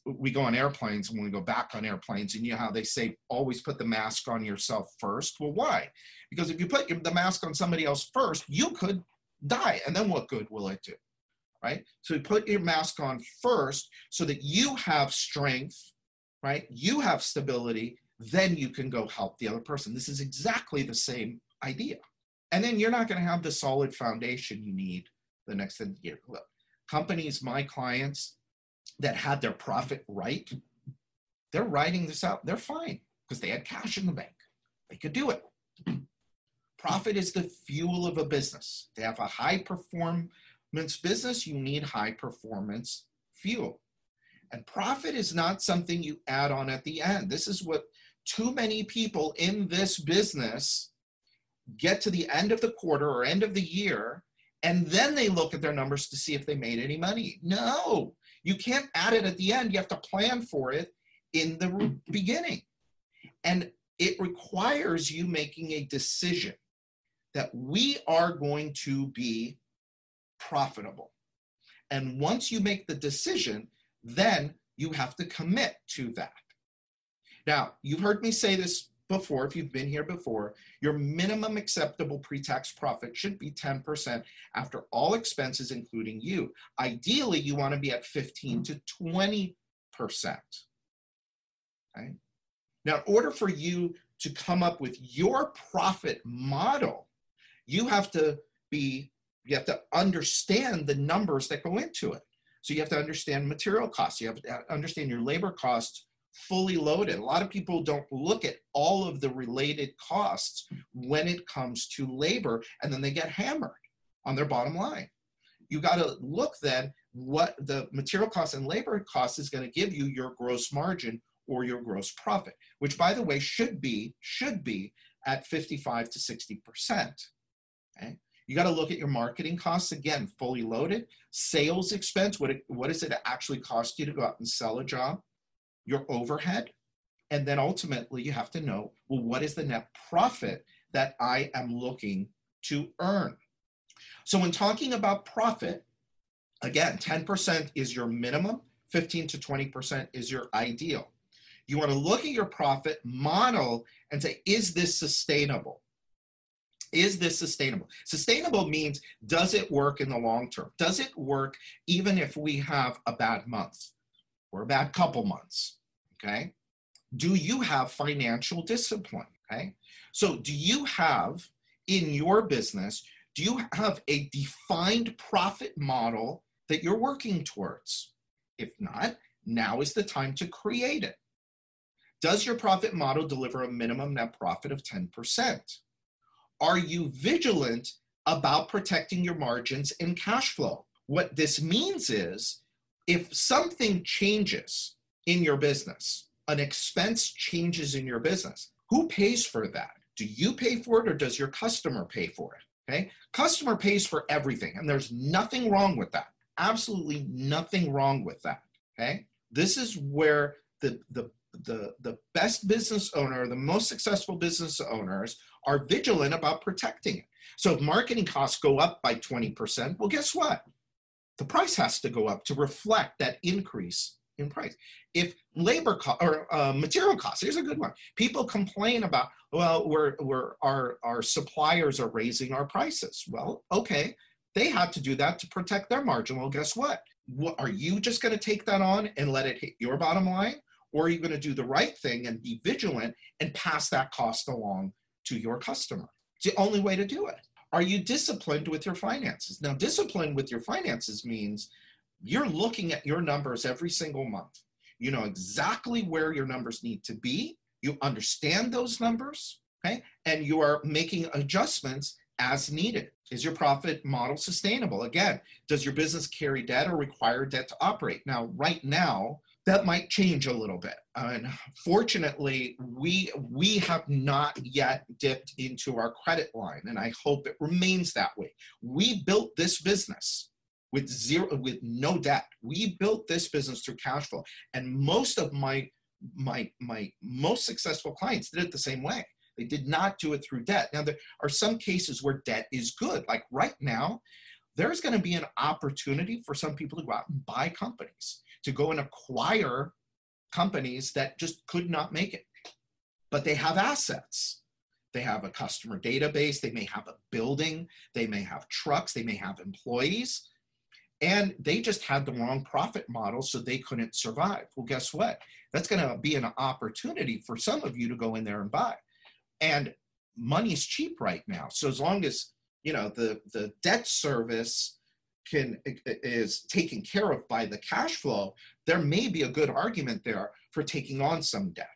we go on airplanes and when we go back on airplanes and you know how they say always put the mask on yourself first well why because if you put the mask on somebody else first you could die and then what good will it do right so you put your mask on first so that you have strength right? You have stability, then you can go help the other person. This is exactly the same idea. And then you're not going to have the solid foundation you need the next year. Look, companies, my clients that had their profit right, they're writing this out. They're fine because they had cash in the bank. They could do it. [clears throat] Profit is the fuel of a business. To have a high performance business, you need high performance fuel. And profit is not something you add on at the end. This is what too many people in this business get to the end of the quarter or end of the year, and then they look at their numbers to see if they made any money. No, you can't add it at the end. You have to plan for it in the beginning. And it requires you making a decision that we are going to be profitable. And once you make the decision, then you have to commit to that. Now, you've heard me say this before, if you've been here before, your minimum acceptable pre-tax profit should be 10% after all expenses, including you. Ideally, you want to be at 15 to 20%. Okay? Now, in order for you to come up with your profit model, you have to be, you have to understand the numbers that go into it. So you have to understand material costs. You have to understand your labor costs fully loaded. A lot of people don't look at all of the related costs when it comes to labor, and then they get hammered on their bottom line. You got to look then what the material costs and labor costs is going to give you your gross margin or your gross profit, which by the way should be should be at 55 to 60 percent. Okay. You got to look at your marketing costs again, fully loaded. Sales expense, what, it, what does it actually cost you to go out and sell a job? Your overhead. And then ultimately, you have to know well, what is the net profit that I am looking to earn? So, when talking about profit, again, 10% is your minimum, 15 to 20% is your ideal. You want to look at your profit model and say, is this sustainable? Is this sustainable? Sustainable means does it work in the long term? Does it work even if we have a bad month or a bad couple months? Okay. Do you have financial discipline? Okay. So, do you have in your business, do you have a defined profit model that you're working towards? If not, now is the time to create it. Does your profit model deliver a minimum net profit of 10%? Are you vigilant about protecting your margins and cash flow? What this means is if something changes in your business, an expense changes in your business, who pays for that? Do you pay for it or does your customer pay for it? Okay. Customer pays for everything, and there's nothing wrong with that. Absolutely nothing wrong with that. Okay. This is where the, the the, the best business owner, the most successful business owners are vigilant about protecting it. So if marketing costs go up by 20%, well, guess what? The price has to go up to reflect that increase in price. If labor co- or uh, material costs, here's a good one. People complain about, well, we're, we're, our, our suppliers are raising our prices. Well, okay, they had to do that to protect their margin. Well, guess what? what are you just going to take that on and let it hit your bottom line? Or are you going to do the right thing and be vigilant and pass that cost along to your customer? It's the only way to do it. Are you disciplined with your finances? Now, discipline with your finances means you're looking at your numbers every single month. You know exactly where your numbers need to be. You understand those numbers, okay? And you are making adjustments as needed. Is your profit model sustainable? Again, does your business carry debt or require debt to operate? Now, right now, that might change a little bit. And fortunately, we we have not yet dipped into our credit line, and I hope it remains that way. We built this business with zero with no debt. We built this business through cash flow, and most of my my my most successful clients did it the same way. They did not do it through debt. Now there are some cases where debt is good. Like right now, there's going to be an opportunity for some people to go out and buy companies to go and acquire companies that just could not make it. But they have assets. They have a customer database, they may have a building, they may have trucks, they may have employees, and they just had the wrong profit model, so they couldn't survive. Well, guess what? That's going to be an opportunity for some of you to go in there and buy. And money's cheap right now. So as long as you know the the debt service can is taken care of by the cash flow, there may be a good argument there for taking on some debt.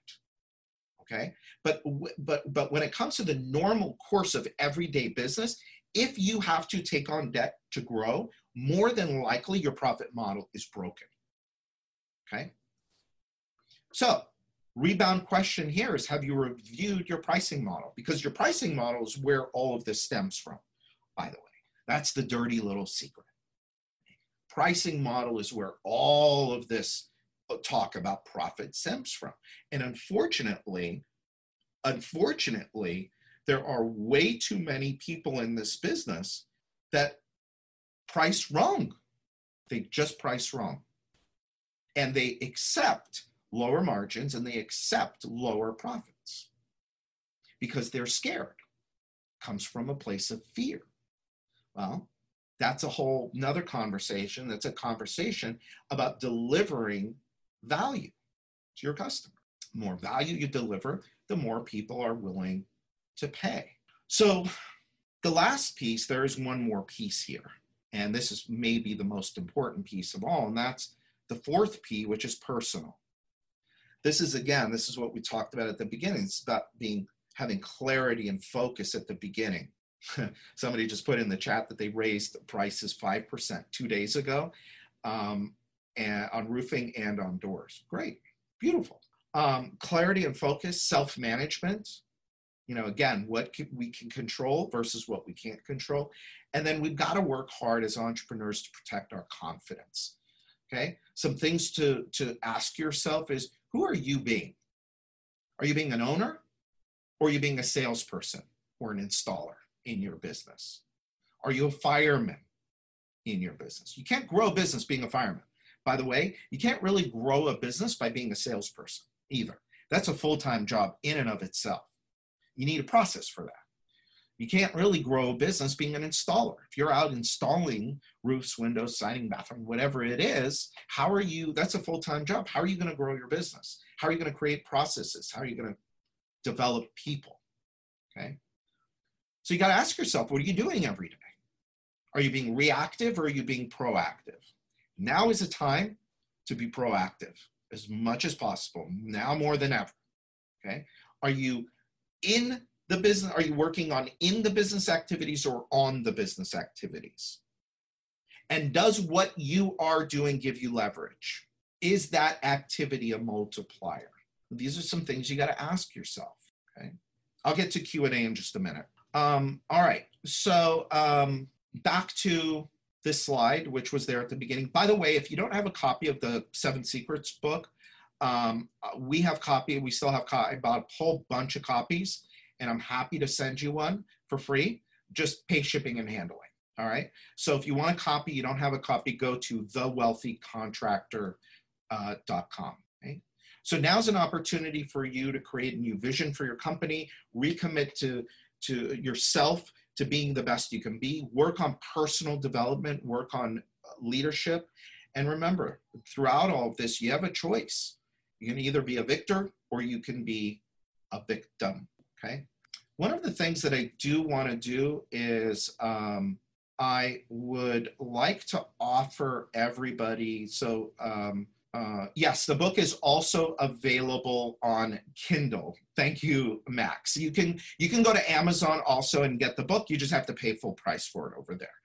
Okay, but but but when it comes to the normal course of everyday business, if you have to take on debt to grow, more than likely your profit model is broken. Okay, so rebound question here is have you reviewed your pricing model because your pricing model is where all of this stems from by the way that's the dirty little secret pricing model is where all of this talk about profit stems from. And unfortunately, unfortunately, there are way too many people in this business that price wrong. They just price wrong. And they accept lower margins and they accept lower profits. because they're scared. Comes from a place of fear. Well, that's a whole another conversation. That's a conversation about delivering value to your customer. The more value you deliver, the more people are willing to pay. So the last piece, there is one more piece here. And this is maybe the most important piece of all, and that's the fourth P, which is personal. This is again, this is what we talked about at the beginning. It's about being having clarity and focus at the beginning. [laughs] Somebody just put in the chat that they raised prices 5% two days ago um, and on roofing and on doors. Great, beautiful. Um, clarity and focus, self management. You know, again, what can, we can control versus what we can't control. And then we've got to work hard as entrepreneurs to protect our confidence. Okay, some things to, to ask yourself is who are you being? Are you being an owner or are you being a salesperson or an installer in your business? Are you a fireman in your business? You can't grow a business being a fireman. By the way, you can't really grow a business by being a salesperson either. That's a full time job in and of itself. You need a process for that. You can't really grow a business being an installer. If you're out installing roofs, windows, siding, bathroom, whatever it is, how are you? That's a full time job. How are you going to grow your business? How are you going to create processes? How are you going to develop people? Okay. So you got to ask yourself, what are you doing every day? Are you being reactive or are you being proactive? Now is the time to be proactive as much as possible, now more than ever. Okay. Are you in the business? Are you working on in the business activities or on the business activities? And does what you are doing give you leverage? Is that activity a multiplier? These are some things you got to ask yourself. Okay. I'll get to Q&A in just a minute. Um, all right. So um, back to this slide, which was there at the beginning. By the way, if you don't have a copy of the Seven Secrets book, um, we have copy. We still have. Co- I bought a whole bunch of copies, and I'm happy to send you one for free. Just pay shipping and handling. All right. So if you want a copy, you don't have a copy, go to thewealthycontractor.com. Uh, okay? So now's an opportunity for you to create a new vision for your company, recommit to to yourself to being the best you can be, work on personal development, work on leadership. And remember, throughout all of this, you have a choice. You can either be a victor or you can be a victim. Okay. One of the things that I do want to do is um, I would like to offer everybody. So, um, uh, yes, the book is also available on Kindle. Thank you, Max. You can you can go to Amazon also and get the book. You just have to pay full price for it over there.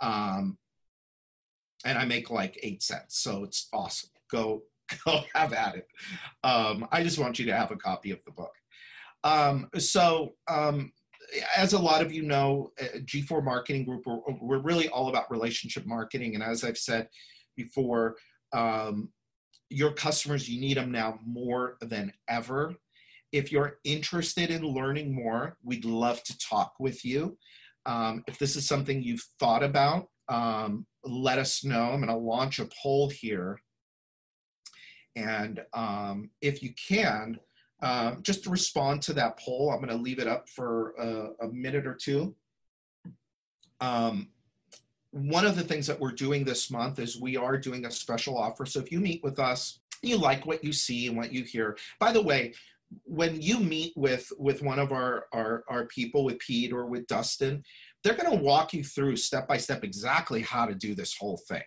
Um, and I make like eight cents, so it's awesome. Go [laughs] go have at it. Um, I just want you to have a copy of the book. Um, so um, as a lot of you know, uh, G4 Marketing Group, we're, we're, really all about relationship marketing. And as I've said before, um, your customers, you need them now more than ever. If you're interested in learning more, we'd love to talk with you. Um, if this is something you've thought about, um, let us know. I'm going to launch a poll here. And um, if you can, uh, just to respond to that poll, I'm going to leave it up for a, a minute or two. Um, one of the things that we're doing this month is we are doing a special offer. So if you meet with us, you like what you see and what you hear. By the way, when you meet with with one of our our, our people, with Pete or with Dustin, they're going to walk you through step by step exactly how to do this whole thing.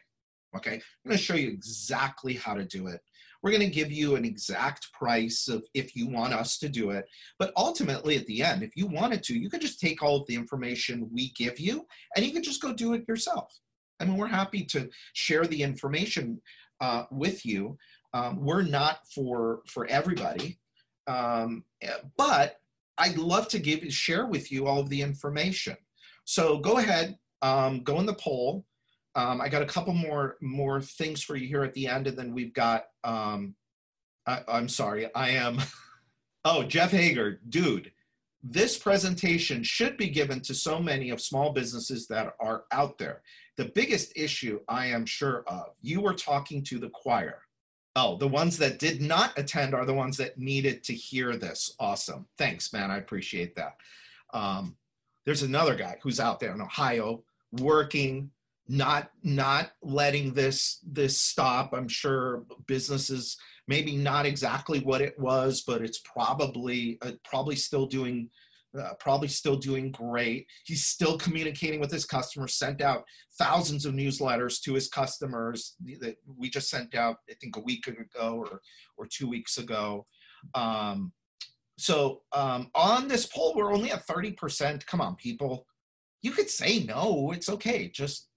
Okay, I'm going to show you exactly how to do it. We're going to give you an exact price of if you want us to do it. But ultimately, at the end, if you wanted to, you could just take all of the information we give you and you could just go do it yourself. I mean, we're happy to share the information uh, with you. Um, we're not for for everybody, um, but I'd love to give share with you all of the information. So go ahead, um, go in the poll. Um, I got a couple more more things for you here at the end, and then we've got. Um, I, I'm sorry, I am. [laughs] oh, Jeff Hager, dude, this presentation should be given to so many of small businesses that are out there. The biggest issue I am sure of, you were talking to the choir. Oh, the ones that did not attend are the ones that needed to hear this. Awesome. Thanks, man. I appreciate that. Um, there's another guy who's out there in Ohio working, not not letting this this stop. I'm sure businesses maybe not exactly what it was, but it's probably uh, probably still doing uh, probably still doing great. He's still communicating with his customers, sent out thousands of newsletters to his customers that we just sent out, I think, a week ago or, or two weeks ago. Um, so um, on this poll, we're only at 30%. Come on, people. You could say no, it's okay. Just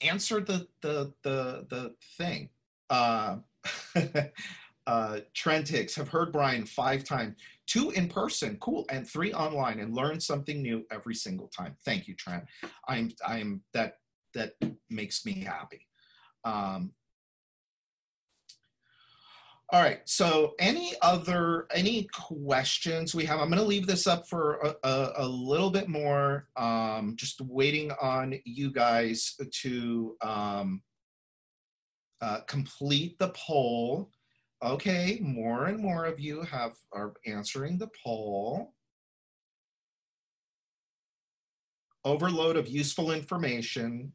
answer the the the the thing. Uh, [laughs] uh, Trent Hicks have heard Brian five times two in person, cool, and three online, and learn something new every single time. Thank you, Trent. I'm I'm that that makes me happy. Um, all right. So, any other any questions we have? I'm going to leave this up for a, a, a little bit more. Um, just waiting on you guys to um, uh, complete the poll. Okay, more and more of you have are answering the poll. Overload of useful information.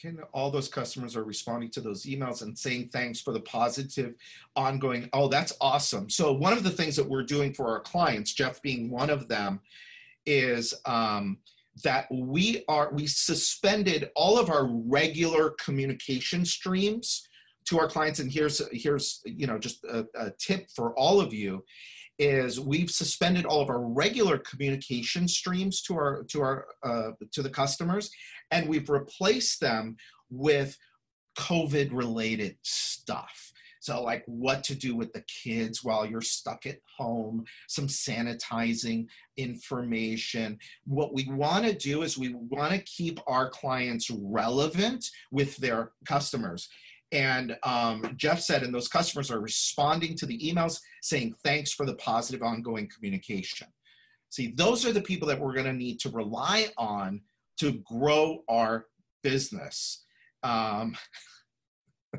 Can all those customers are responding to those emails and saying thanks for the positive ongoing. Oh, that's awesome. So one of the things that we're doing for our clients, Jeff being one of them, is um, that we are we suspended all of our regular communication streams to our clients and here's here's you know just a, a, tip for all of you is we've suspended all of our regular communication streams to our to our uh, to the customers and we've replaced them with covid related stuff so, like what to do with the kids while you're stuck at home, some sanitizing information. What we want to do is we want to keep our clients relevant with their customers. And um, Jeff said, and those customers are responding to the emails saying, thanks for the positive ongoing communication. See, those are the people that we're going to need to rely on to grow our business. Um, [laughs]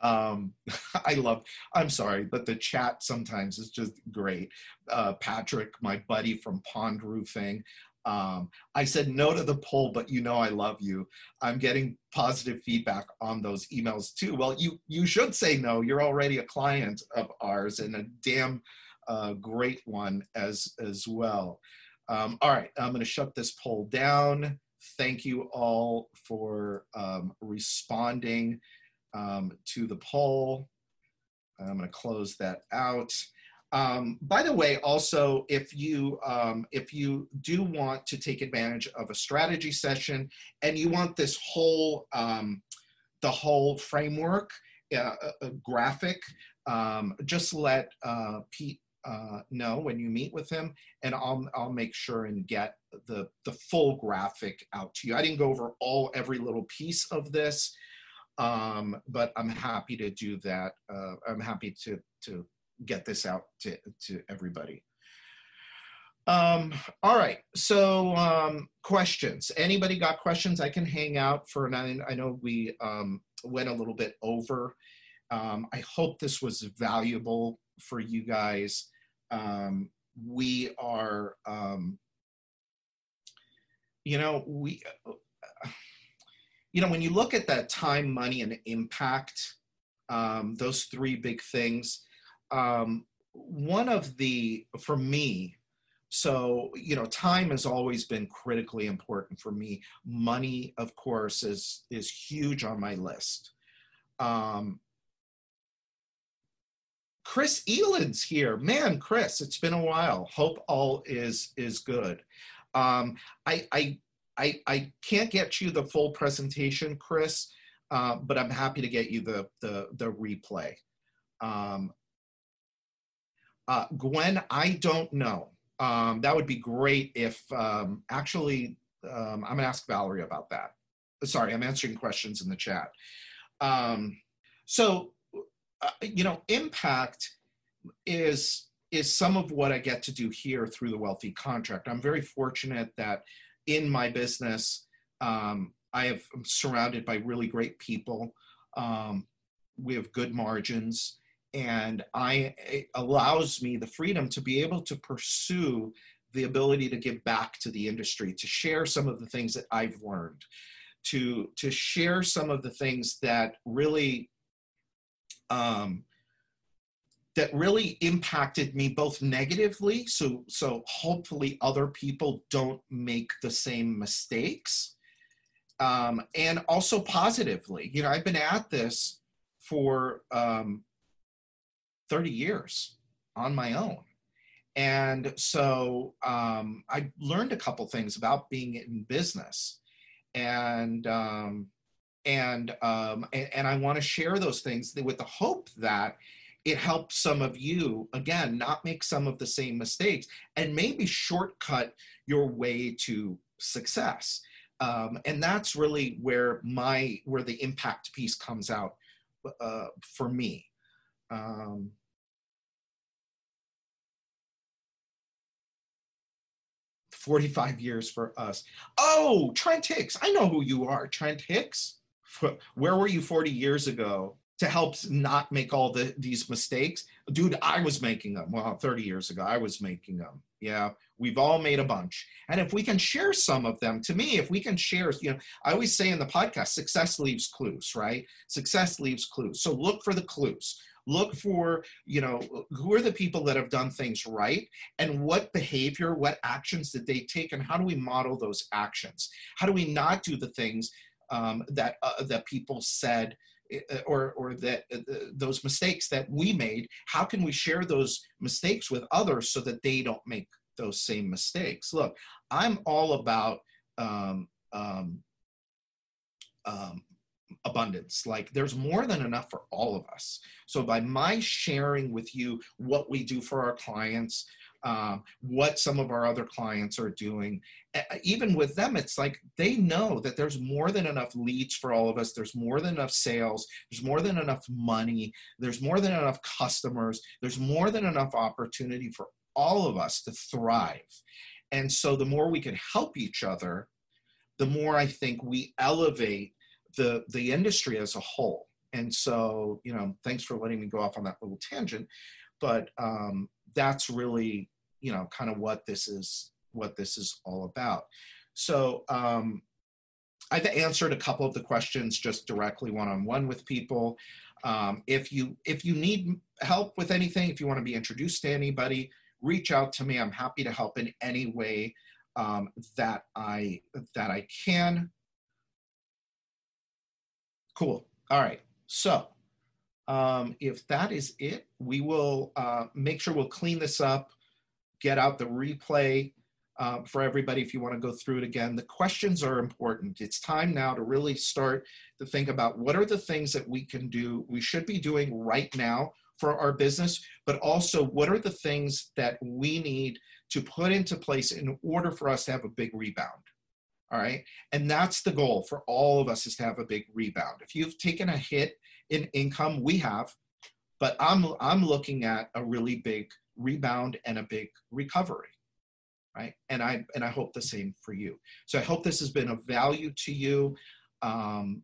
um, [laughs] I love, I'm sorry, but the chat sometimes is just great. Uh, Patrick, my buddy from Pond Roofing, um, I said no to the poll, but you know I love you. I'm getting positive feedback on those emails too. Well, you you should say no. You're already a client of ours and a damn uh, great one as as well. Um, all right, I'm going to shut this poll down. Thank you all for um, responding um, to the poll. I'm going to close that out. Um, by the way, also, if you um, if you do want to take advantage of a strategy session and you want this whole um, the whole framework uh, uh, graphic, um, just let uh, Pete uh, know when you meet with him, and I'll I'll make sure and get the the full graphic out to you. I didn't go over all every little piece of this, um, but I'm happy to do that. Uh, I'm happy to to get this out to, to everybody. Um, all right, so um, questions. Anybody got questions? I can hang out for nine. I know we um, went a little bit over. Um, I hope this was valuable for you guys. Um, we are, um, you know, we, you know, when you look at that time, money, and impact, um, those three big things, um, one of the for me so you know time has always been critically important for me. Money of course is is huge on my list. Um, chris eland's here. Man chris it's been a while. Hope all is is good. Um, I, I i i can't get you the full presentation chris uh, but i'm happy to get you the the the replay. Um, uh, Gwen, I don't know. Um, that would be great if um, actually, um, I'm gonna ask Valerie about that. Sorry, I'm answering questions in the chat. Um, so, uh, you know, impact is is some of what I get to do here through the Wealthy Contract. I'm very fortunate that in my business, um, I have I'm surrounded by really great people. Um, we have good margins, and I it allows me the freedom to be able to pursue the ability to give back to the industry, to share some of the things that I've learned, to to share some of the things that really um, that really impacted me both negatively so so hopefully other people don't make the same mistakes um, and also positively. You know i've been at this for um, 30 years on my own. And so um, i learned a couple things about being in business and um, and, um, and and i want to share those things with the hope that it helps some of you again not make some of the same mistakes and maybe shortcut your way to success. Um, and that's really where my where the impact piece comes out uh, for me um, Forty-five years for us. Oh, Trent Hicks! I know who you are, Trent Hicks. Where were you forty years ago? to help not make all the these mistakes. Dude, I was making them. Well, 30 years ago, I was making them. Yeah, we've all made a bunch. And if we can share some of them, to me, if we can share, you know, I always say in the podcast, success leaves clues, right? Success leaves clues. So look for the clues. Look for, you know, who are the people that have done things right and what behavior, what actions did they take, and how do we model those actions? How do we not do the things um, that uh, that people said uh, or or that uh, those mistakes that we made how can we share those mistakes with others so that they don't make those same mistakes look i'm all about um, um, um, abundance like there's more than enough for all of us so by my sharing with you what we do for our clients um, what some of our other clients are doing. Even with them, it's like they know that there's more than enough leads for all of us. There's more than enough sales. There's more than enough money. There's more than enough customers. There's more than enough opportunity for all of us to thrive. And so the more we can help each other, the more I think we elevate the, the industry as a whole. And so, you know, thanks for letting me go off on that little tangent. But um, that's really you know kind of what this is what this is all about so um, i've answered a couple of the questions just directly one-on-one with people um, if you if you need help with anything if you want to be introduced to anybody reach out to me i'm happy to help in any way um, that i that i can cool all right so um, if that is it we will uh, make sure we'll clean this up get out the replay um, for everybody if you want to go through it again. The questions are important. It's time now to really start to think about what are the things that we can do, we should be doing right now for our business, but also what are the things that we need to put into place in order for us to have a big rebound. All right. And that's the goal for all of us is to have a big rebound. If you've taken a hit in income, we have, but I'm I'm looking at a really big rebound and a big recovery right and i and i hope the same for you so i hope this has been of value to you um,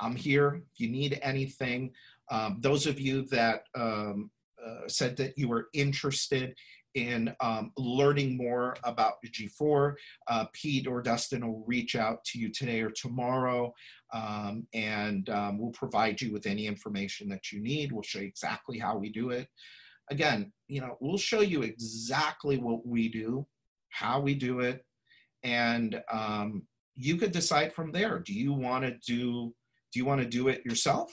i'm here if you need anything um, those of you that um, uh, said that you were interested in um, learning more about G4, uh, Pete or Dustin will reach out to you today or tomorrow, um, and um, we'll provide you with any information that you need. We'll show you exactly how we do it again, you know, we'll show you exactly what we do, how we do it, and um, you could decide from there. Do you want to do? Do you want to do it yourself,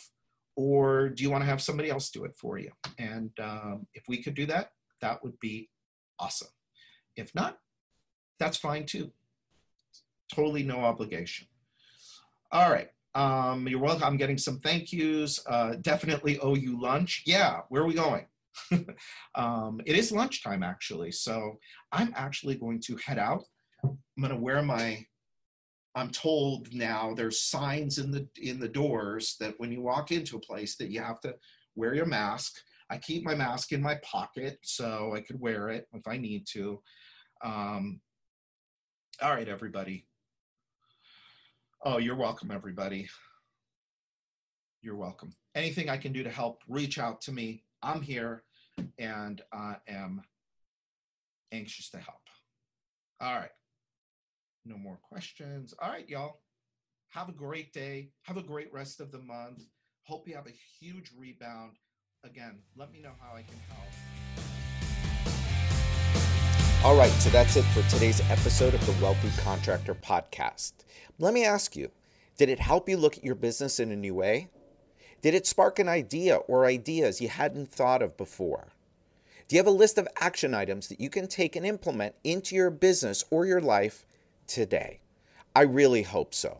or do you want to have somebody else do it for you? And um, if we could do that, that would be awesome. If not, that's fine too. Totally no obligation. All right. Um, you're welcome. I'm getting some thank yous. Uh, definitely owe you lunch. Yeah, where are we going? [laughs] um, it is lunchtime actually, so I'm actually going to head out. I'm going to wear my. I'm told now there's signs in the in the doors that when you walk into a place that you have to wear your mask. I keep my mask in my pocket so I could wear it if I need to. Um, all right, everybody. Oh, you're welcome, everybody. You're welcome. Anything I can do to help, reach out to me. I'm here and I am anxious to help. All right. No more questions. All right, y'all. Have a great day. Have a great rest of the month. Hope you have a huge rebound. Again, let me know how I can help. All right, so that's it for today's episode of the Wealthy Contractor Podcast. Let me ask you did it help you look at your business in a new way? Did it spark an idea or ideas you hadn't thought of before? Do you have a list of action items that you can take and implement into your business or your life today? I really hope so.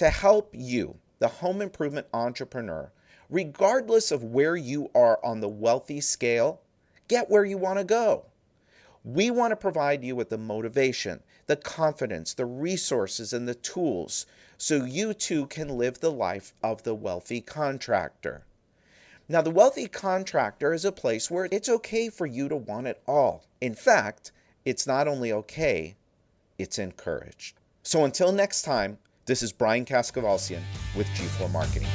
to help you, the home improvement entrepreneur, regardless of where you are on the wealthy scale, get where you want to go. We want to provide you with the motivation, the confidence, the resources, and the tools so you too can live the life of the wealthy contractor. Now, the wealthy contractor is a place where it's okay for you to want it all. In fact, it's not only okay, it's encouraged. So until next time, this is Brian Kaskavalciyan with G4 Marketing.